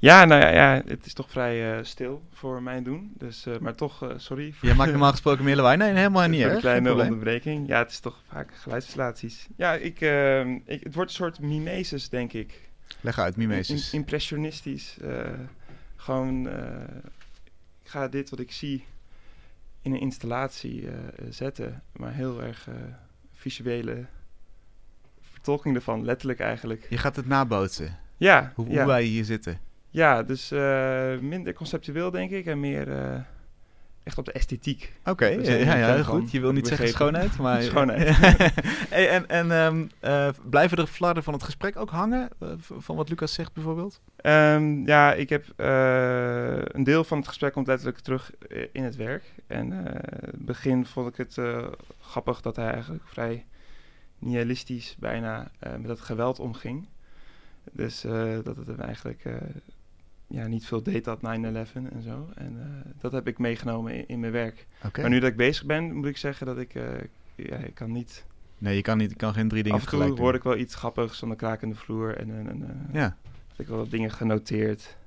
Ja, nou ja, ja, het is toch vrij eh, stil voor mijn doen. Dus, eh, maar toch, eh, sorry. voor- Jij maakt normaal gesproken meer lawaai. Nee, helemaal niet voor de kleine onderbreking. Ja, het is toch vaak geluidsinstallaties. Ja, ik, eh, ik, het wordt een soort mimesis, denk ik. Leg uit, mimesis. Im- impressionistisch. gewoon, ik ga dit wat ik zie in een installatie zetten. Maar heel erg visuele vertolking ervan, letterlijk eigenlijk. Je gaat het nabootsen, Ja, hoe, hoe ja. wij hier zitten. Ja, dus eh, minder conceptueel denk ik en meer eh, echt op de esthetiek. Oké, ja, ja, heel goed. Je wil niet zeggen schoonheid, maar... Schoonheid. hey, en en ehm, eh, blijven er flarden van het gesprek ook hangen? van wat Lucas zegt bijvoorbeeld? Ehm, ja, ik heb een deel van het gesprek komt letterlijk terug in het werk. En in het begin vond ik het grappig dat hij eigenlijk vrij nihilistisch bijna met dat geweld omging. Dus dat het hem eigenlijk ja, niet veel deed dat 9-11 en zo. En eh, dat heb ik meegenomen in, in mijn werk. Maar nu dat ik bezig ben, moet ik zeggen dat ik, eh, ja, ik kan niet... Nee, je kan, niet, je kan geen drie dingen Af en toe tegelijk hoor doen. ik wel iets grappigs van de krakende vloer en, en, en eh, Ja, heb ik wel wat dingen genoteerd.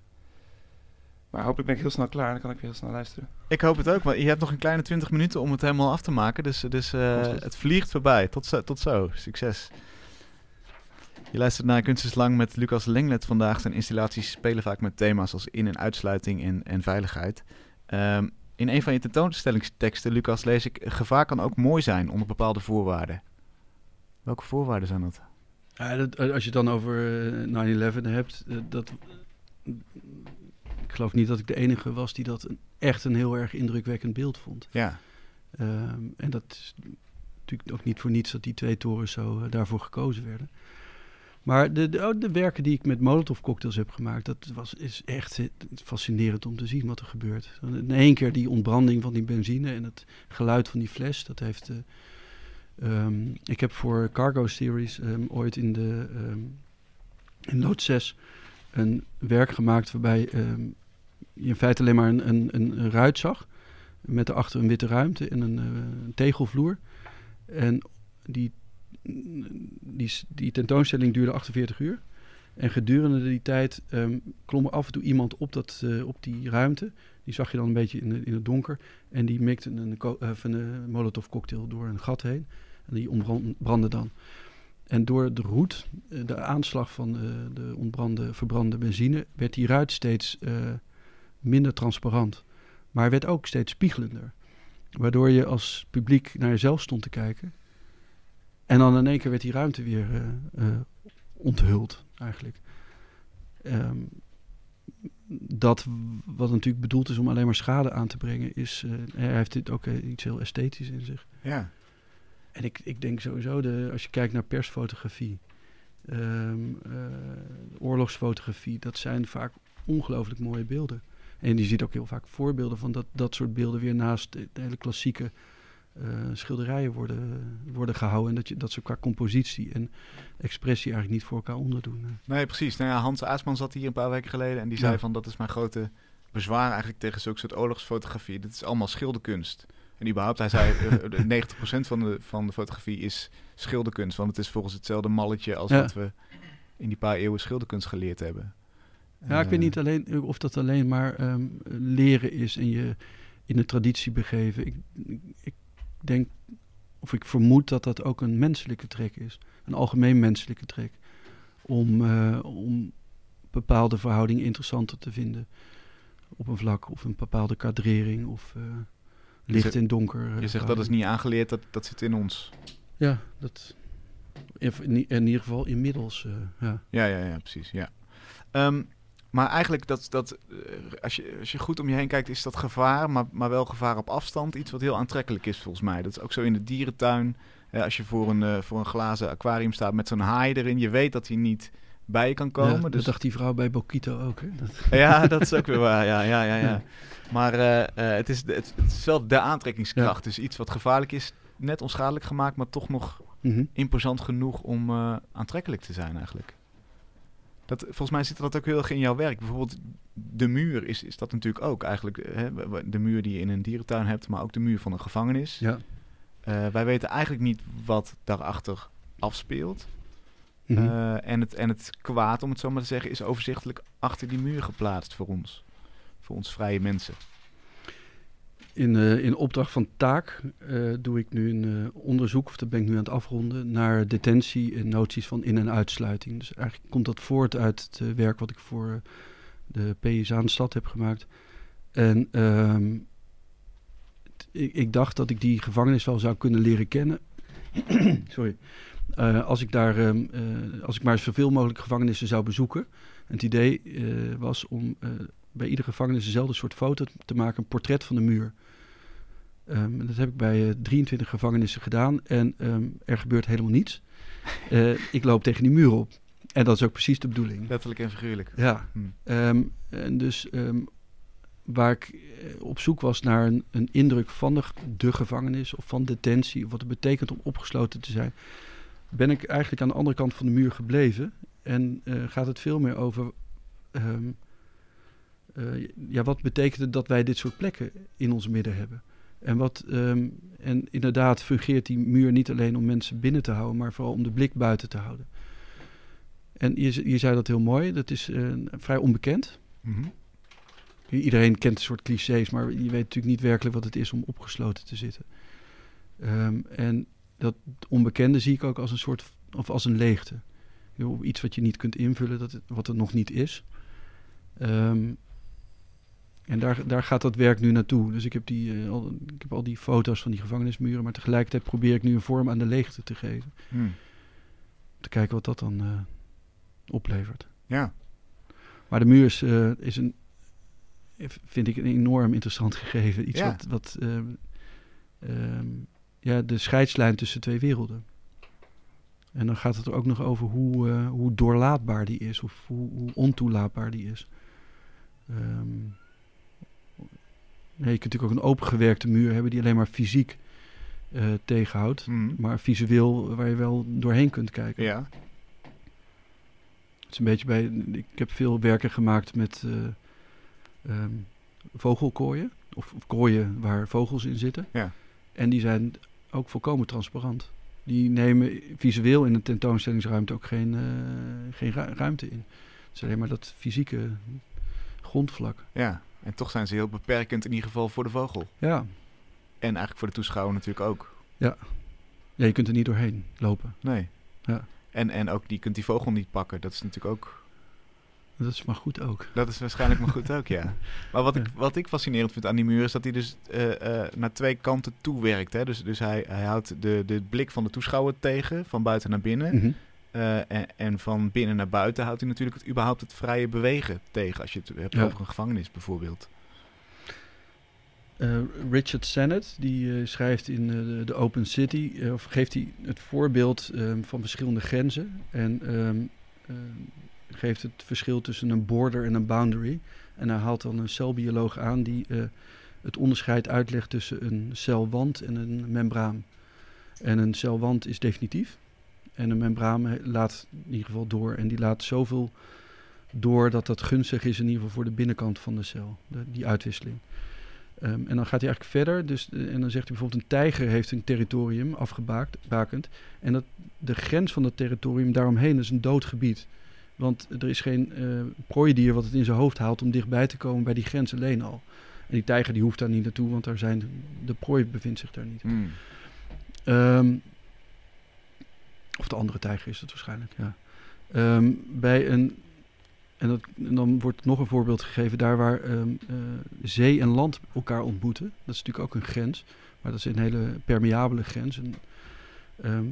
Maar hopelijk ben ik heel snel klaar en dan kan ik weer heel snel luisteren. ik hoop het ook. Maar je hebt nog een kleine 20 minuten om het helemaal af te maken. Dus, dus het vliegt voorbij. Tot zo, tot zo. Succes. Je luistert naar Kunst is Lang met Lucas Lenglet vandaag. Zijn installaties spelen vaak met thema's als in- en uitsluiting en, en veiligheid. Ehm, in een van je tentoonstellingsteksten, Lucas, lees ik... Gevaar kan ook mooi zijn onder bepaalde voorwaarden. Welke voorwaarden zijn dat? Ja, dat, eh, als je het dan over eh, 9-11 hebt, eh, dat, ik geloof niet dat ik de enige was die dat een, echt een heel erg indrukwekkend beeld vond. Ja, Ehm, en dat is natuurlijk ook niet voor niets dat die twee torens zo eh, daarvoor gekozen werden. Maar de, de, oh, de werken die ik met Molotov cocktails heb gemaakt, dat was, is echt fascinerend om te zien wat er gebeurt. In één keer die ontbranding van die benzine en het geluid van die fles, dat heeft... eh, ehm, ik heb voor Cargo Series ehm, ooit in, de, ehm, in Lood 6 een werk gemaakt waarbij je in feite alleen maar een, een, een, ruit zag. Met daarachter een witte ruimte en een, eh, tegelvloer. En die, die, die tentoonstelling duurde 48 uur. En gedurende die tijd ehm, klom er af en toe iemand op, dat, eh, op die ruimte. Die zag je dan een beetje in, de- in het donker. En die mikte een, ko- eh, een molotov cocktail door een gat heen. En die ontbrandde dan. En door de roet, eh, de aanslag van eh, de ontbrande, verbrande benzine, werd die ruit steeds minder transparant. Maar werd ook steeds spiegelender. Waardoor je als publiek naar jezelf stond te kijken. En dan in één keer werd die ruimte weer eh, eh, onthuld, eigenlijk. Ehm, dat wat natuurlijk bedoeld is om alleen maar schade aan te brengen, is. eh, hij heeft dit ook iets heel esthetisch in zich. ja. En ik, ik denk sowieso, de, als je kijkt naar persfotografie, ehm, eh, oorlogsfotografie, dat zijn vaak ongelooflijk mooie beelden. En je ziet ook heel vaak voorbeelden van dat, dat soort beelden weer naast de hele klassieke eh, schilderijen worden, worden gehouden. En dat, je, dat ze qua compositie en expressie eigenlijk niet voor elkaar onderdoen. Nee, precies. Nou ja, Hans Aasman zat hier een paar weken geleden en die Ja. zei van dat is mijn grote bezwaar eigenlijk tegen zulke soort oorlogsfotografie. Dit is allemaal schilderkunst. En überhaupt, hij zei, eh, de 90% van de, van de fotografie is schilderkunst. Want het is volgens hetzelfde malletje als Ja. wat we in die paar eeuwen schilderkunst geleerd hebben. Ja, ik weet Eh, niet alleen, of dat alleen maar ehm, leren is en je in de traditie begeven. Ik denk, of ik vermoed dat dat ook een menselijke trek is. Een algemeen menselijke trek. Om, eh, om bepaalde verhoudingen interessanter te vinden. oppervlak of een bepaalde kadrering of eh, licht zegt- en donker. eh, Je zegt dat is niet aangeleerd, dat, dat zit in ons. Ja, dat. In, ieder geval inmiddels. ja. Ja, ja, ja, precies. Ja. Ehm, maar eigenlijk, dat, dat, eh, als, je, als je goed om je heen kijkt, is dat gevaar, maar, maar wel gevaar op afstand. Iets wat heel aantrekkelijk is volgens mij. Dat is ook zo in de dierentuin. Hè, als je voor een, eh, voor een glazen aquarium staat met zo'n haai erin, je weet dat hij niet bij je kan komen. Ja, dat dus, dacht die vrouw bij Bokito ook. Hè? Dat, ja, dat is ook weer waar. Ja, ja, ja, ja. Maar eh, het, is, het, het is wel de aantrekkingskracht. Dus iets wat gevaarlijk is, net onschadelijk gemaakt, maar toch nog Mhm. imposant genoeg om aantrekkelijk te zijn eigenlijk. Dat, volgens mij zit dat ook heel erg in jouw werk. Bijvoorbeeld de muur is, is dat natuurlijk ook eigenlijk. eh, Hè, de muur die je in een dierentuin hebt, maar ook de muur van een gevangenis. Ja. Eh, wij weten eigenlijk niet wat daarachter afspeelt. Eh, en, het, en het kwaad, om het zo maar te zeggen, is overzichtelijk achter die muur geplaatst voor ons. Voor ons vrije mensen. In, eh, in opdracht van taak eh, doe ik nu een eh, onderzoek, of dat ben ik nu aan het afronden, naar detentie en noties van in- en uitsluiting. Dus eigenlijk komt dat voort uit het werk wat ik voor de PSA aan de stad heb gemaakt. En ehm, ik, ik dacht dat ik die gevangenis wel zou kunnen leren kennen. Sorry. Als ik daar, ehm, eh, als ik maar zoveel mogelijk gevangenissen zou bezoeken. En het idee was om bij iedere gevangenis dezelfde soort foto te maken, een portret van de muur. Ehm, en dat heb ik bij eh, 23 gevangenissen gedaan en ehm, er gebeurt helemaal niets. Eh, ik loop tegen die muur op. En dat is ook precies de bedoeling. Letterlijk en figuurlijk. Ja, Hm. Ehm, en dus waar ik eh, op zoek was naar een, een indruk van de, de gevangenis of van detentie, of wat het betekent om opgesloten te zijn, ben ik eigenlijk aan de andere kant van de muur gebleven. En eh, gaat het veel meer over, eh, ja, wat betekent het dat wij dit soort plekken in ons midden hebben? En, wat, ehm, en inderdaad fungeert die muur niet alleen om mensen binnen te houden, maar vooral om de blik buiten te houden. En je, je zei dat heel mooi, dat is eh, vrij onbekend. Mhm. Iedereen kent een soort clichés, maar je weet natuurlijk niet werkelijk wat het is om opgesloten te zitten. Ehm, en dat onbekende zie ik ook als een soort, of als een leegte. Iets wat je niet kunt invullen, dat het, wat er nog niet is. Ehm, en daar, daar gaat dat werk nu naartoe. Dus ik heb, die, eh, al, ik heb al die foto's van die gevangenismuren, maar tegelijkertijd probeer ik nu een vorm aan de leegte te geven. Hm. Om te kijken wat dat dan eh, oplevert. Ja. Maar de muur is, eh, is een, vind ik een enorm interessant gegeven. Iets Ja. wat, wat ehm, ja, de scheidslijn tussen twee werelden. En dan gaat het er ook nog over hoe, hoe doorlaatbaar die is, of hoe, hoe ontoelaatbaar die is. Nee, je kunt natuurlijk ook een opengewerkte muur hebben die alleen maar fysiek eh, tegenhoudt, Hm. maar visueel waar je wel doorheen kunt kijken. Ja. Het is een beetje bij. Ik heb veel werken gemaakt met eh, ehm, vogelkooien. Of, of kooien waar vogels in zitten. Ja. En die zijn ook volkomen transparant. Die nemen visueel in een tentoonstellingsruimte ook geen, eh, geen ru- ruimte in. Het is alleen maar dat fysieke grondvlak. Ja. En toch zijn ze heel beperkend in ieder geval voor de vogel. Ja. En eigenlijk voor de toeschouwer natuurlijk ook. ja, je kunt er niet doorheen lopen. Nee. Ja. En, en ook, die kunt die vogel niet pakken. Dat is natuurlijk ook... Dat is maar goed ook. Dat is waarschijnlijk maar goed ook, ja. Maar wat ik, Ja. wat ik fascinerend vind aan die muur is dat hij dus eh, eh, naar twee kanten toe werkt. Hè? Dus, dus hij, hij houdt de, de blik van de toeschouwer tegen, van buiten naar binnen. Mhm. Eh, en, en van binnen naar buiten houdt hij natuurlijk het, überhaupt het vrije bewegen tegen. Als je het hebt Ja. over een gevangenis bijvoorbeeld. Eh, Richard Sennett, die eh, schrijft in de, Open City, of geeft hij het voorbeeld ehm, van verschillende grenzen. En ehm, ehm, geeft het verschil tussen een border en een boundary. En hij haalt dan een celbioloog aan die het onderscheid uitlegt tussen een celwand en een membraan. En een celwand is definitief. En een membraan laat in ieder geval door. En die laat zoveel door dat dat gunstig is in ieder geval voor de binnenkant van de cel. De, die uitwisseling. Ehm, en dan gaat hij eigenlijk verder. Dus, eh, en dan zegt hij bijvoorbeeld: een tijger heeft een territorium afgebakend. En dat, de grens van dat territorium daaromheen is een dood gebied. Want er is geen eh prooidier wat het in zijn hoofd haalt om dichtbij te komen bij die grens alleen al. En die tijger die hoeft daar niet naartoe, want daar zijn, de prooi bevindt zich daar niet. Ehm, of de andere tijger is het waarschijnlijk, ja. Ehm, bij een, en, dat, en dan wordt nog een voorbeeld gegeven daar waar ehm, eh, zee en land elkaar ontmoeten. Dat is natuurlijk ook een grens, maar dat is een hele permeabele grens. En, ehm,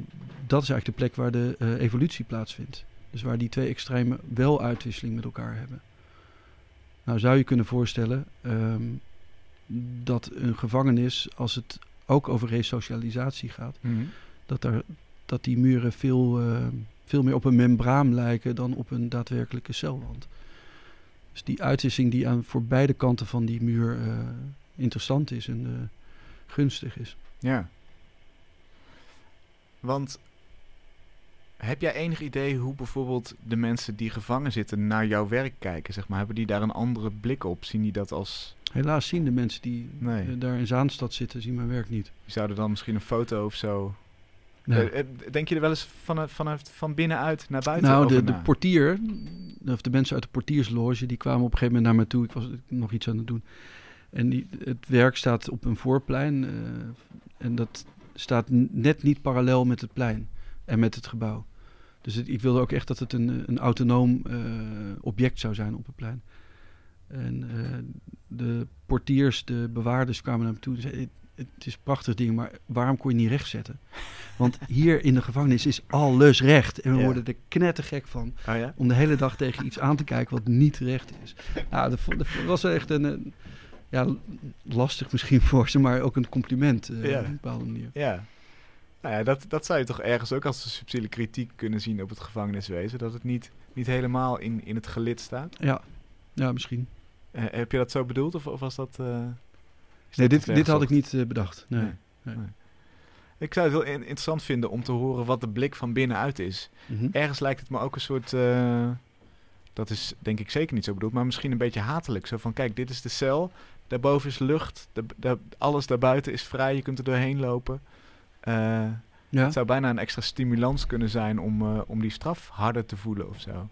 dat is eigenlijk de plek waar de eh, evolutie plaatsvindt. Dus waar die twee extremen wel uitwisseling met elkaar hebben. Nou zou je kunnen voorstellen dat een gevangenis, als het ook over resocialisatie gaat, Mhm. dat, er, dat die muren veel, eh, veel meer op een membraan lijken dan op een daadwerkelijke celwand. Dus die uitwisseling die aan, voor beide kanten van die muur eh, interessant is en eh, gunstig is. Ja. Want heb jij enig idee hoe bijvoorbeeld de mensen die gevangen zitten naar jouw werk kijken? Zeg maar, hebben die daar een andere blik op? Zien die dat als... Helaas zien de mensen die Nee. daar in Zaanstad zitten, zien mijn werk niet. Die zouden dan misschien een foto of zo... Eh, eh, Denk je er wel eens van, van, van binnenuit naar buiten Nou, over de, de portier, of de mensen uit de portiersloge, die kwamen op een gegeven moment naar me toe. Ik was nog iets aan het doen. En die, het werk staat op een voorplein. eh, en dat staat net niet parallel met het plein en met het gebouw. Dus het- ik wilde ook echt dat het een, een autonoom eh, object zou zijn op het plein. En eh, de portiers, de bewaarders kwamen naar me toe en zeiden... Het is een prachtig ding, maar waarom kon je niet recht zetten? Want hier in de gevangenis is alles recht. En we Ja. worden er knettergek van Oh ja? om de hele dag tegen iets aan te kijken wat niet recht is. Nou, dat, dat was echt een, eh, ja, lastig misschien voor ze, maar ook een compliment eh, Ja. op een bepaalde manier. Ja. Nou ja, dat, dat zou je toch ergens ook als een subtiele kritiek kunnen zien op het gevangeniswezen. Dat het niet, niet helemaal in, in het gelid staat. Ja, ja misschien. Eh, heb je dat zo bedoeld of, of was dat... Nee, dit, dit had ik niet eh, bedacht. Nee. Nee. nee. Nee. Ik zou het heel in- interessant vinden om te horen wat de blik van binnenuit is. Mhm. Ergens lijkt het me ook een soort... eh, dat is denk ik zeker niet zo bedoeld, maar misschien een beetje hatelijk. Zo van, kijk, dit is de cel. Daarboven is lucht. Da- da- alles daarbuiten is vrij. Je kunt er doorheen lopen. Eh, Ja. Het zou bijna een extra stimulans kunnen zijn om, eh, om die straf harder te voelen of zo.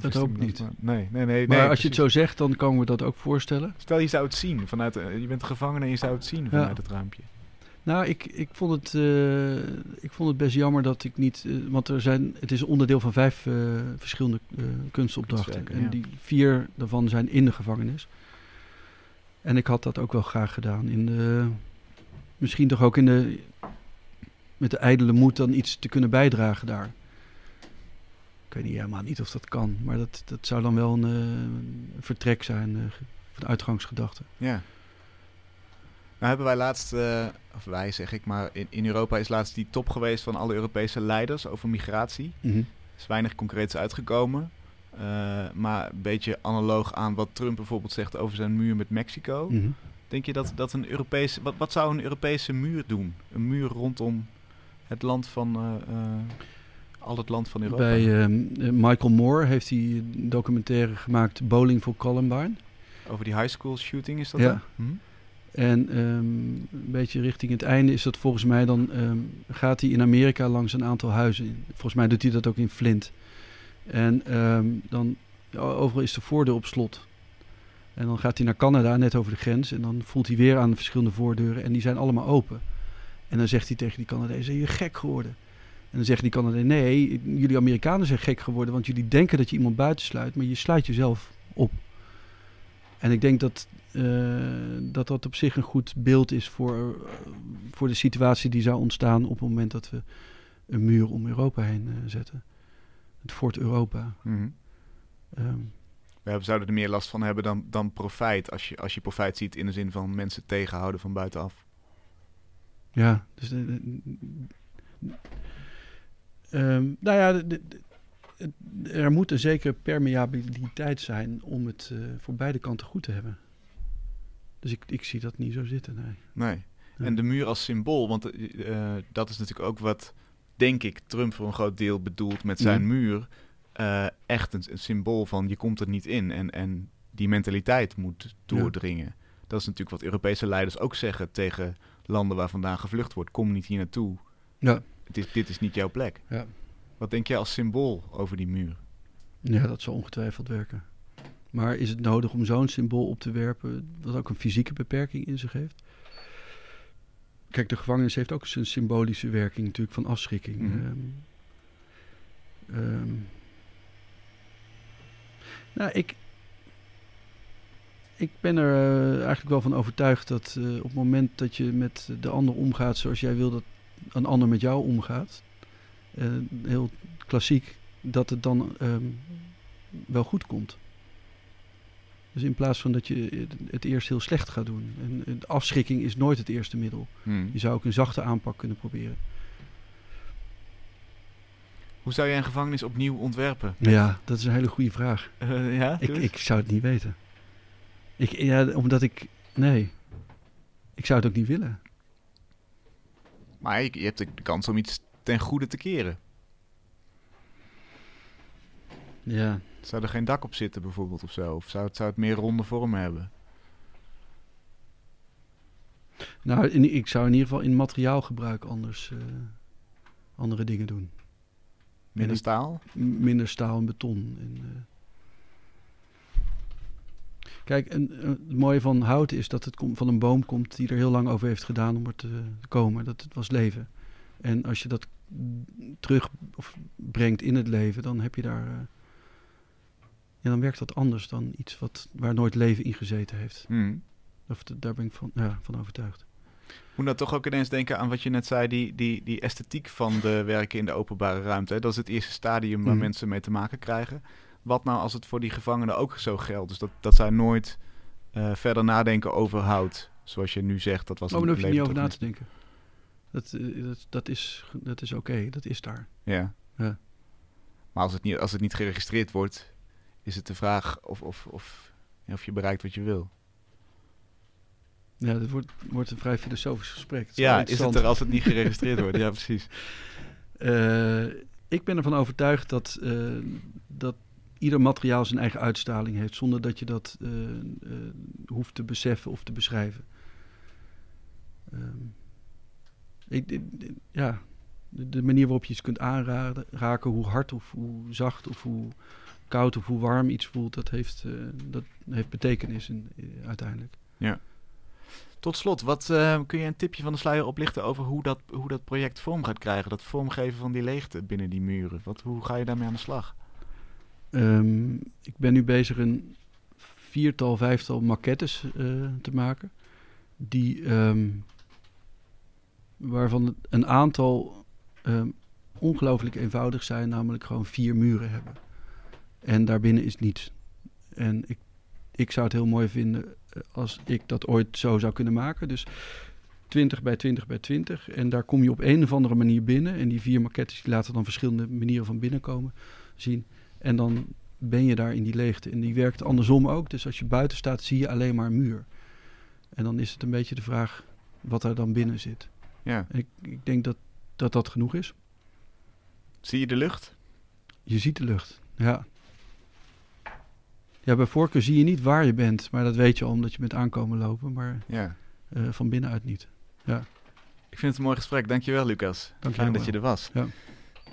Dat hoop ik niet. Nee, nee, nee. Maar nee, als je het zo zegt, dan kan ik me dat ook voorstellen. Stel, je zou het zien vanuit... eh, je bent een gevangene en je zou het zien vanuit het raampje. Nou, ik, ik, vond het, eh, ik vond het best jammer dat ik niet... eh, want er zijn, het is onderdeel van vijf verschillende kunstopdrachten. En ja. die vier daarvan zijn in de gevangenis. En ik had dat ook wel graag gedaan. In de, misschien toch ook in de, met de ijdele moed dan iets te kunnen bijdragen daar. Ik weet niet, helemaal niet of dat kan. Maar dat, dat zou dan wel een, eh, een vertrek zijn, eh, ge- een uitgangsgedachte. Ja. Nou hebben wij laatst, eh, of wij zeg ik, maar in, in Europa is laatst die top geweest van alle Europese leiders over migratie. Er is weinig concreets uitgekomen. Eh, maar een beetje analoog aan wat Trump bijvoorbeeld zegt over zijn muur met Mexico. Mhm. Denk je dat, dat een Europese. Wat, wat zou een Europese muur doen? Een muur rondom het land van. eh, eh, al het land van Europa. Bij ehm, eh, Michael Moore heeft hij een documentaire gemaakt, Bowling for Columbine. Over die high school shooting is dat Ja. Hm? En ehm, een beetje richting het einde is dat volgens mij dan ehm, gaat hij in Amerika langs een aantal huizen. Volgens mij doet hij dat ook in Flint. En dan overal is de voordeur op slot. En dan gaat hij naar Canada, net over de grens. En dan voelt hij weer aan de verschillende voordeuren. En die zijn allemaal open. En dan zegt hij tegen die Canadezen, jullie gek geworden? En dan zeggen die Canadezen, nee, jullie Amerikanen zijn gek geworden. Want jullie denken dat je iemand buitensluit, maar je sluit jezelf op. En ik denk dat eh, dat dat op zich een goed beeld is voor, eh, voor de situatie die zou ontstaan op het moment dat we een muur om Europa heen eh, zetten. Het Fort Europa. Mhm. Ehm, We zouden er meer last van hebben dan, dan profijt. Als je, als je profijt ziet in de zin van mensen tegenhouden van buitenaf. ja, dus. Eh, eh, ehm, nou ja, de- de- de- het- er moet een zekere permeabiliteit zijn om het eh, voor beide kanten goed te hebben. Dus ik, ik zie dat niet zo zitten. Nee. Nee. Ja. En de muur als symbool, want eh, eh, dat is natuurlijk ook wat, denk ik, Trump voor een groot deel bedoelt met zijn Ja. muur. Echt een, een symbool van je komt er niet in. En, en die mentaliteit moet doordringen. Dat is natuurlijk wat Europese leiders ook zeggen tegen landen waar vandaan gevlucht wordt. Kom niet hier naartoe. Ja. Het is, dit is niet jouw plek. Ja. Wat denk jij als symbool over die muur? Ja, dat zal ongetwijfeld werken. Maar is het nodig om zo'n symbool op te werpen, wat ook een fysieke beperking in zich heeft? Kijk, de gevangenis heeft ook zijn symbolische werking natuurlijk van afschrikking. Mhm. Ehm, ehm, Nou, ik, ik ben er eh, eigenlijk wel van overtuigd dat eh, op het moment dat je met de ander omgaat zoals jij wil dat een ander met jou omgaat, eh, heel klassiek, dat het dan ehm, wel goed komt. Dus in plaats van dat je het eerst heel slecht gaat doen. En, en afschrikking is nooit het eerste middel. Hmm. Je zou ook een zachte aanpak kunnen proberen. Hoe zou jij een gevangenis opnieuw ontwerpen? Ja, dat is een hele goede vraag. Eh, ja, Ik, ik zou het niet weten. Ik, ja, omdat ik. Nee. Ik zou het ook niet willen. Maar je, je hebt de kans om iets ten goede te keren. Ja. Zou er geen dak op zitten bijvoorbeeld of zo? Of zou het, zou het meer ronde vormen hebben? Nou, in, ik zou in ieder geval in materiaalgebruik anders. eh, andere dingen doen. Minder staal? Minder staal en beton. En, eh. Kijk, en, eh, het mooie van hout is dat het kom- van een boom komt die er heel lang over heeft gedaan om er te, komen. Dat het was leven. En als je dat mm, terug of brengt in het leven, dan heb je daar. eh, ja, dan werkt dat anders dan iets wat, waar nooit leven in gezeten heeft. Hmm. Of daar ben ik van, ja, van overtuigd. Moet nou toch ook ineens denken aan wat je net zei, die, die, die esthetiek van de werken in de openbare ruimte. Hè? Dat is het eerste stadium waar Mhm. mensen mee te maken krijgen. Wat nou als het voor die gevangenen ook zo geldt? Dus dat, dat zij nooit eh, verder nadenken over hout. Zoals je nu zegt, dat was Maar daar een hoef je niet over na te denken. Dat, eh, dat, dat is, dat is oké, dat is daar. Ja. Ja. Maar als het, niet, als het niet geregistreerd wordt, is het de vraag of, of, of, of je bereikt wat je wil. Ja, dat wordt, wordt een vrij filosofisch gesprek. Is Ja, is het er als het niet geregistreerd wordt? Ja, precies. Eh, ik ben ervan overtuigd dat, dat ieder materiaal zijn eigen uitstraling heeft, zonder dat je dat eh, eh, hoeft te beseffen of te beschrijven. Ehm, ja, de, manier waarop je iets kunt aanraken, hoe hard of hoe zacht of hoe koud of hoe warm iets voelt, dat heeft, eh, dat heeft betekenis in, uiteindelijk. Tot slot, wat kun je een tipje van de sluier oplichten over hoe dat, hoe dat project vorm gaat krijgen? Dat vormgeven van die leegte binnen die muren. Wat, hoe ga je daarmee aan de slag? Ehm, ik ben nu bezig een viertal, vijftal maquettes eh, te maken. Die, ehm, waarvan een aantal ehm, ongelooflijk eenvoudig zijn, namelijk gewoon vier muren hebben. En daarbinnen is niets. En ik, ik zou het heel mooi vinden eh, als ik dat ooit zo zou kunnen maken. Dus 20 bij 20 bij 20. En daar kom je op een of andere manier binnen. En die vier maquettes die laten dan verschillende manieren van binnenkomen zien. En dan ben je daar in die leegte. En die werkt andersom ook. Dus als je buiten staat, zie je alleen maar een muur. En dan is het een beetje de vraag wat er dan binnen zit. Ja. En ik, ik denk dat, dat dat genoeg is. Zie je de lucht? Je ziet de lucht. Ja. Ja, bij voorkeur zie je niet waar je bent. Maar dat weet je al omdat je bent aankomen lopen. Maar Ja. eh, van binnenuit niet. Ik vind het een mooi gesprek. Dankjewel, Lucas. Dank Fijn dat je er was. Ja.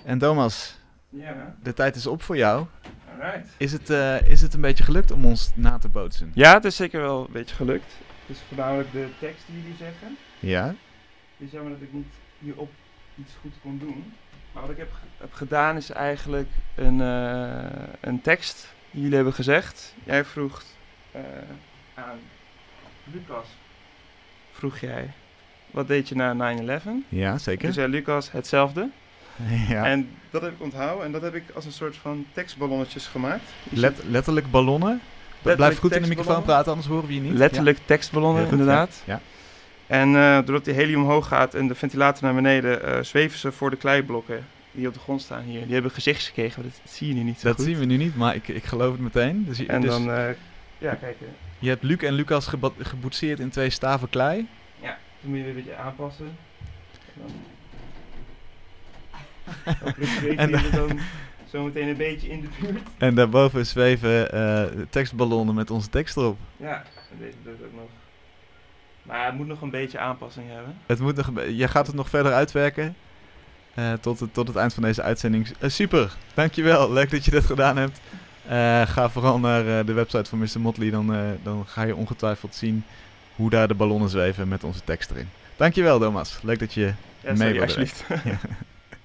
En Thomas, Ja, de tijd is op voor jou. alright. Is het, eh, is het een beetje gelukt om ons na te bootsen? Ja, het is zeker wel een beetje gelukt. Het is voornamelijk de tekst die jullie zeggen. Ja? Het is jammer dat ik niet hierop iets goed kon doen. Maar wat ik heb, heb gedaan is eigenlijk een, eh, een tekst die jullie hebben gezegd. Jij vroeg eh, aan Lucas, vroeg jij, wat deed je na 9-11? Ja, zeker. Toen zei Lucas hetzelfde. Ja. En dat heb ik onthouden en dat heb ik als een soort van tekstballonnetjes gemaakt. Let- letterlijk ballonnen. Blijf goed in de microfoon praten, anders horen we je niet. Letterlijk tekstballonnen, inderdaad. Ja. En eh, doordat die helium omhoog gaat en de ventilator naar beneden, eh, zweven ze voor de kleiblokken die op de grond staan hier. Die hebben gezichts gekregen, maar dat zie je nu niet zo Dat goed. zien we nu niet, maar ik, ik geloof het meteen. Dus, En dus dan, eh, ja, kijk, je hebt Luc en Lucas geboetseerd in twee staven klei. dan moet je weer een beetje aanpassen. En dan, En dan- zometeen een beetje in de buurt. En daarboven zweven eh, tekstballonnen met onze tekst erop. Ja, deze doe ik ook nog. Maar het moet nog een beetje aanpassing hebben. Het moet nog, jij gaat het nog verder uitwerken. eh, tot, het, tot het eind van deze uitzending. Eh, super, dankjewel. Leuk dat je dat gedaan hebt. Ga vooral naar de website van Mr. Motley. Dan, dan ga je ongetwijfeld zien hoe daar de ballonnen zweven met onze tekst erin. Dankjewel Thomas. Leuk dat je Ja, mee sorry, alsjeblieft. Ja.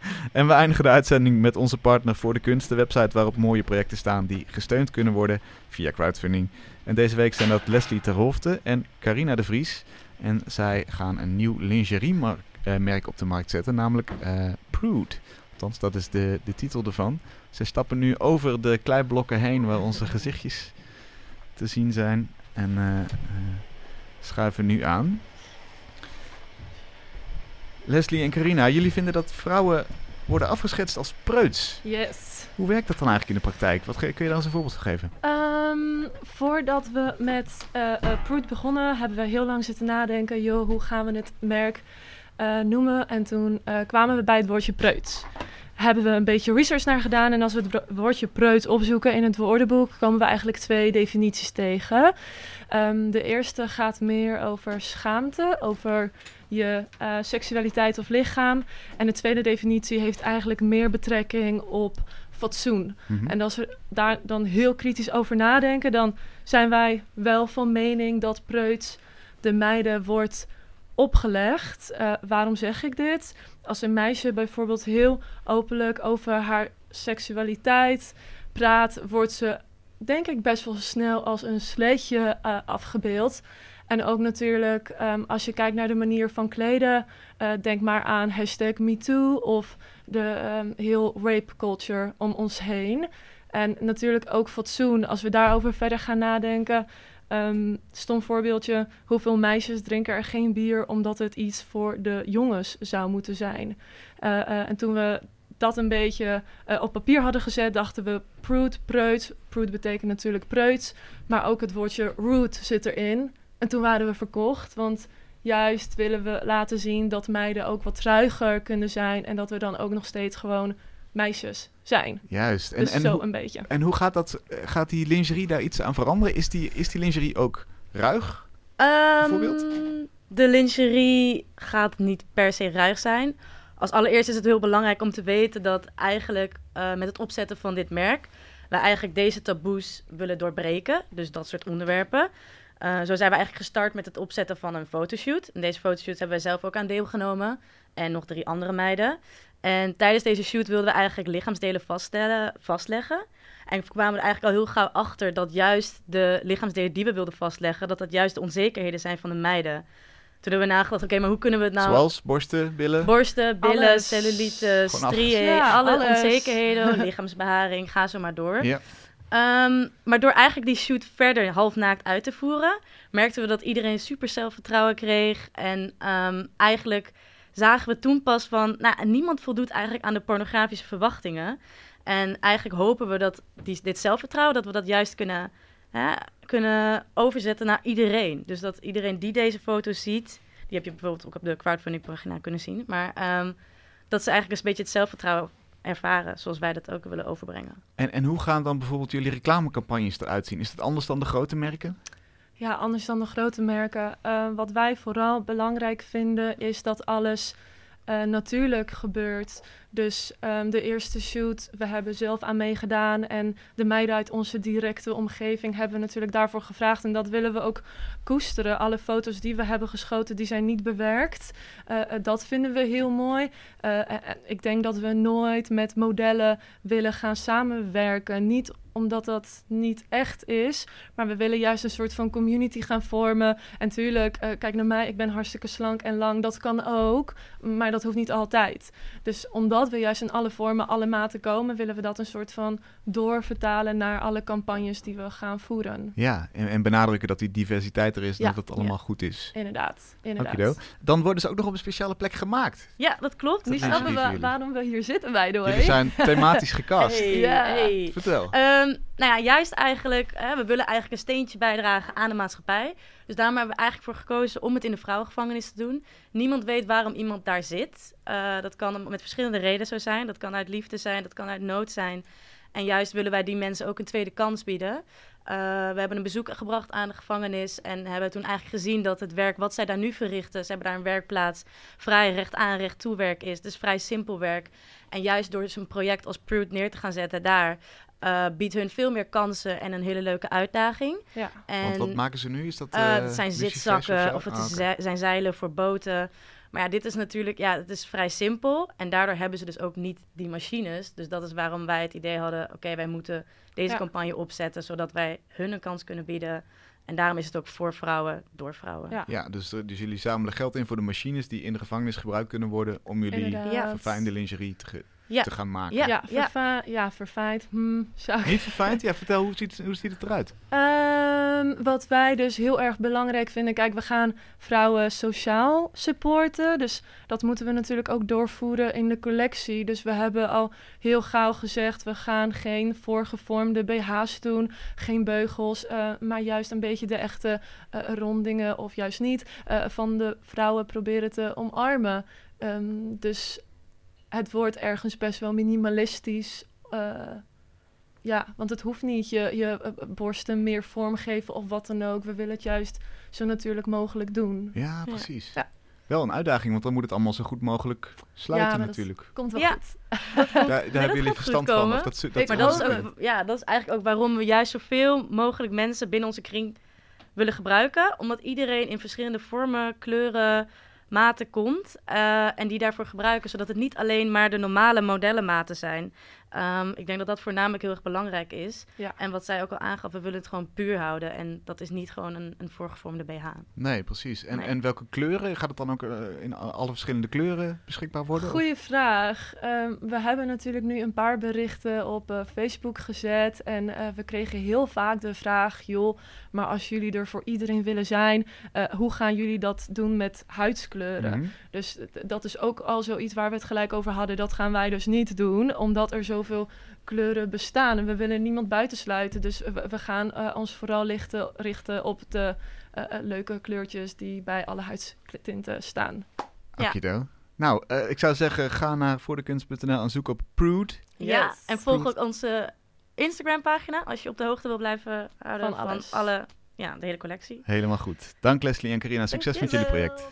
En we eindigen de uitzending met onze partner voor de kunst, de website waarop mooie projecten staan die gesteund kunnen worden via crowdfunding. En deze week zijn dat Leslie Terhoofde en Carina de Vries. En zij gaan een nieuw lingerie-merk op de markt zetten, namelijk eh Prude. Althans, dat is de, de titel ervan. Ze stappen nu over de kleiblokken heen waar onze gezichtjes te zien zijn. En eh, eh, schuiven nu aan. Leslie en Carina, jullie vinden dat vrouwen worden afgeschetst als preuts. Yes. Hoe werkt dat dan eigenlijk in de praktijk? Wat kun je daar eens een voorbeeld van geven? Ehm, voordat we met Prude begonnen, hebben we heel lang zitten nadenken. Joh, hoe gaan we het merk eh, noemen? En toen kwamen we bij het woordje preuts. Hebben we een beetje research naar gedaan. En als we het woordje preuts opzoeken in het woordenboek, komen we eigenlijk twee definities tegen. Ehm, de eerste gaat meer over schaamte, over je eh, seksualiteit of lichaam. En de tweede definitie heeft eigenlijk meer betrekking op fatsoen. Mhm. En als we daar dan heel kritisch over nadenken, dan zijn wij wel van mening dat preuts de meiden wordt opgelegd. Eh, waarom zeg ik dit? Als een meisje bijvoorbeeld heel openlijk over haar seksualiteit praat, wordt ze denk ik best wel snel als een sleetje eh, afgebeeld. En ook natuurlijk, ehm, als je kijkt naar de manier van kleden, eh, denk maar aan hashtag MeToo of de ehm, heel rape culture om ons heen. En natuurlijk ook fatsoen, als we daarover verder gaan nadenken. Ehm stom voorbeeldje, hoeveel meisjes drinken er geen bier omdat het iets voor de jongens zou moeten zijn. Eh, en toen we dat een beetje eh, op papier hadden gezet, dachten we prude, preut. Prude betekent natuurlijk preuts, maar ook het woordje rude zit erin. En toen waren we verkocht, want juist willen we laten zien dat meiden ook wat ruiger kunnen zijn en dat we dan ook nog steeds gewoon meisjes zijn. Juist. En, dus en, zo hoe, een beetje. en hoe gaat dat? eh, Gaat die lingerie daar iets aan veranderen? Is die, is die lingerie ook ruig? Ehm, Bijvoorbeeld? de lingerie gaat niet per se ruig zijn. Als allereerst is het heel belangrijk om te weten dat eigenlijk eh, met het opzetten van dit merk... wij eigenlijk deze taboes willen doorbreken. Dus dat soort onderwerpen. Eh, zo zijn we eigenlijk gestart met het opzetten van een fotoshoot. En deze fotoshoot hebben wij zelf ook aan deelgenomen. En nog drie andere meiden. En tijdens deze shoot wilden we eigenlijk lichaamsdelen vaststellen, vastleggen. En we kwamen er eigenlijk al heel gauw achter dat juist de lichaamsdelen die we wilden vastleggen, dat dat juist de onzekerheden zijn van de meiden. Toen hebben we nagedacht, oké, maar hoe kunnen we het nou... Zoals borsten, billen? Borsten, billen, Alles. cellulite, Ja, alle alles. onzekerheden, lichaamsbeharing, ga zo maar door. Ja. Ehm, maar door eigenlijk die shoot verder halfnaakt uit te voeren, merkten we dat iedereen super zelfvertrouwen kreeg. En ehm, eigenlijk zagen we toen pas van, nou, niemand voldoet eigenlijk aan de pornografische verwachtingen. En eigenlijk hopen we dat die, dit zelfvertrouwen, dat we dat juist kunnen, hè, kunnen overzetten naar iedereen. Dus dat iedereen die deze foto's ziet, die heb je bijvoorbeeld ook op de crowdfunding pagina kunnen zien. Maar ehm, dat ze eigenlijk eens een beetje het zelfvertrouwen ervaren, zoals wij dat ook willen overbrengen. En, en hoe gaan dan bijvoorbeeld jullie reclamecampagnes eruit zien? Is dat anders dan de grote merken? Ja, anders dan de grote merken. Eh, wat wij vooral belangrijk vinden is dat alles eh, natuurlijk gebeurt. Dus ehm, de eerste shoot, we hebben zelf aan meegedaan. En de meiden uit onze directe omgeving hebben we natuurlijk daarvoor gevraagd. En dat willen we ook koesteren. Alle foto's die we hebben geschoten, die zijn niet bewerkt. Eh, eh, dat vinden we heel mooi. Eh, ik denk dat we nooit met modellen willen gaan samenwerken. Niet omdat dat niet echt is, maar we willen juist een soort van community gaan vormen. En tuurlijk, kijk naar mij, ik ben hartstikke slank en lang. Dat kan ook, maar dat hoeft niet altijd. Dus omdat we juist in alle vormen, alle maten komen, willen we dat een soort van doorvertalen naar alle campagnes die we gaan voeren. Ja, en, en benadrukken dat die diversiteit er is, Ja. dat het allemaal goed is. Inderdaad, inderdaad. Okido. Dan worden ze ook nog op een speciale plek gemaakt. Ja, dat klopt. Nu snappen we waarom we hier zitten, way. Jullie zijn thematisch gecast. Hey, Ja. hey. Vertel. Ehm, nou ja, juist eigenlijk, hè, we willen eigenlijk een steentje bijdragen aan de maatschappij. Dus daarom hebben we eigenlijk voor gekozen om het in de vrouwengevangenis te doen. Niemand weet waarom iemand daar zit. Eh, dat kan met verschillende redenen zo zijn. Dat kan uit liefde zijn, dat kan uit nood zijn. En juist willen wij die mensen ook een tweede kans bieden. Eh, we hebben een bezoek gebracht aan de gevangenis en hebben toen eigenlijk gezien dat het werk wat zij daar nu verrichten, ze hebben daar een werkplaats, vrij recht aan, recht toe werk is. Dus vrij simpel werk. En juist door zo'n project als Prude neer te gaan zetten daar, eh, biedt hun veel meer kansen en een hele leuke uitdaging. Ja. En Want wat maken ze nu? Is dat, eh, eh, het zijn zitzakken of het Ah, zijn zeilen voor boten. Maar ja, dit is natuurlijk, ja, het is vrij simpel. En daardoor hebben ze dus ook niet die machines. Dus dat is waarom wij het idee hadden, oké, wij moeten deze Ja. campagne opzetten, zodat wij hun een kans kunnen bieden. En daarom is het ook voor vrouwen, door vrouwen. Ja. Ja, dus, dus jullie zamelen geld in voor de machines die in de gevangenis gebruikt kunnen worden om jullie Inderdaad. Verfijnde lingerie te, Ja. te gaan maken. Ja, Ja, ja. verva ja verfijnd. Hmm, zou ik Niet verfijnd? Ja, vertel, hoe ziet, hoe ziet het eruit? Ehm, wat wij dus heel erg belangrijk vinden. Kijk, we gaan vrouwen sociaal supporten. Dus dat moeten we natuurlijk ook doorvoeren in de collectie. Dus we hebben al heel gauw gezegd: we gaan geen voorgevormde BH's doen, geen beugels, eh, maar juist een beetje de echte eh, rondingen of juist niet eh, van de vrouwen proberen te omarmen. Ehm, dus het wordt ergens best wel minimalistisch. eh, ja, want het hoeft niet je, je eh, borsten meer vorm geven of wat dan ook. We willen het juist zo natuurlijk mogelijk doen. Ja, precies. Ja. Wel een uitdaging, want dan moet het allemaal zo goed mogelijk sluiten Ja, maar dat- natuurlijk. Komt wel Ja. goed. Daar, daar hebben jullie verstand van. Of dat, dat, Maar dat dat is, ook, ja, dat is eigenlijk ook waarom we juist zoveel mogelijk mensen binnen onze kring willen gebruiken. Omdat iedereen in verschillende vormen, kleuren, maten komt. eh, en die daarvoor gebruiken, zodat het niet alleen maar de normale modellenmaten zijn. Ehm, ik denk dat dat voornamelijk heel erg belangrijk is. Ja. En wat zij ook al aangaf, we willen het gewoon puur houden. En dat is niet gewoon een, een voorgevormde BH. Nee, precies. En, Nee. en welke kleuren? Gaat het dan ook eh, in alle verschillende kleuren beschikbaar worden? of- Goeie vraag. Ehm, we hebben natuurlijk nu een paar berichten op eh, Facebook gezet. En eh, we kregen heel vaak de vraag: joh, maar als jullie er voor iedereen willen zijn, eh, hoe gaan jullie dat doen met huidskleuren? Mhm. Dus dat is ook al zoiets waar we het gelijk over hadden. Dat gaan wij dus niet doen, omdat er zoveel kleuren bestaan. En we willen niemand buitensluiten. Dus we, we gaan eh, ons vooral lichten, richten op de eh, eh, leuke kleurtjes die bij alle huidstinten staan. Ja. Okido. Nou, eh, ik zou zeggen, ga naar voordekunst.nl en zoek op Prude. Ja, Yes. en volg ook onze Instagram-pagina als je op de hoogte wil blijven houden Van alle, ja, de hele collectie. Helemaal goed. Dank Leslie en Carina. Succes met jullie project.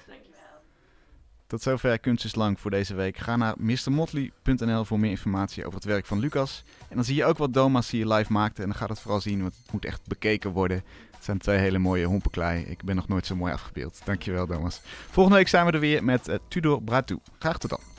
Tot zover Kunst is Lang voor deze week. Ga naar mrmotley.nl voor meer informatie over het werk van Lucas. En dan zie je ook wat Doma's je live maakte. En dan gaat het vooral zien, want het moet echt bekeken worden. Het zijn twee hele mooie hompenklei. Ik ben nog nooit zo mooi afgebeeld. Dankjewel Domas. Volgende week zijn we er weer met eh, Tudor Bratu. Graag tot dan.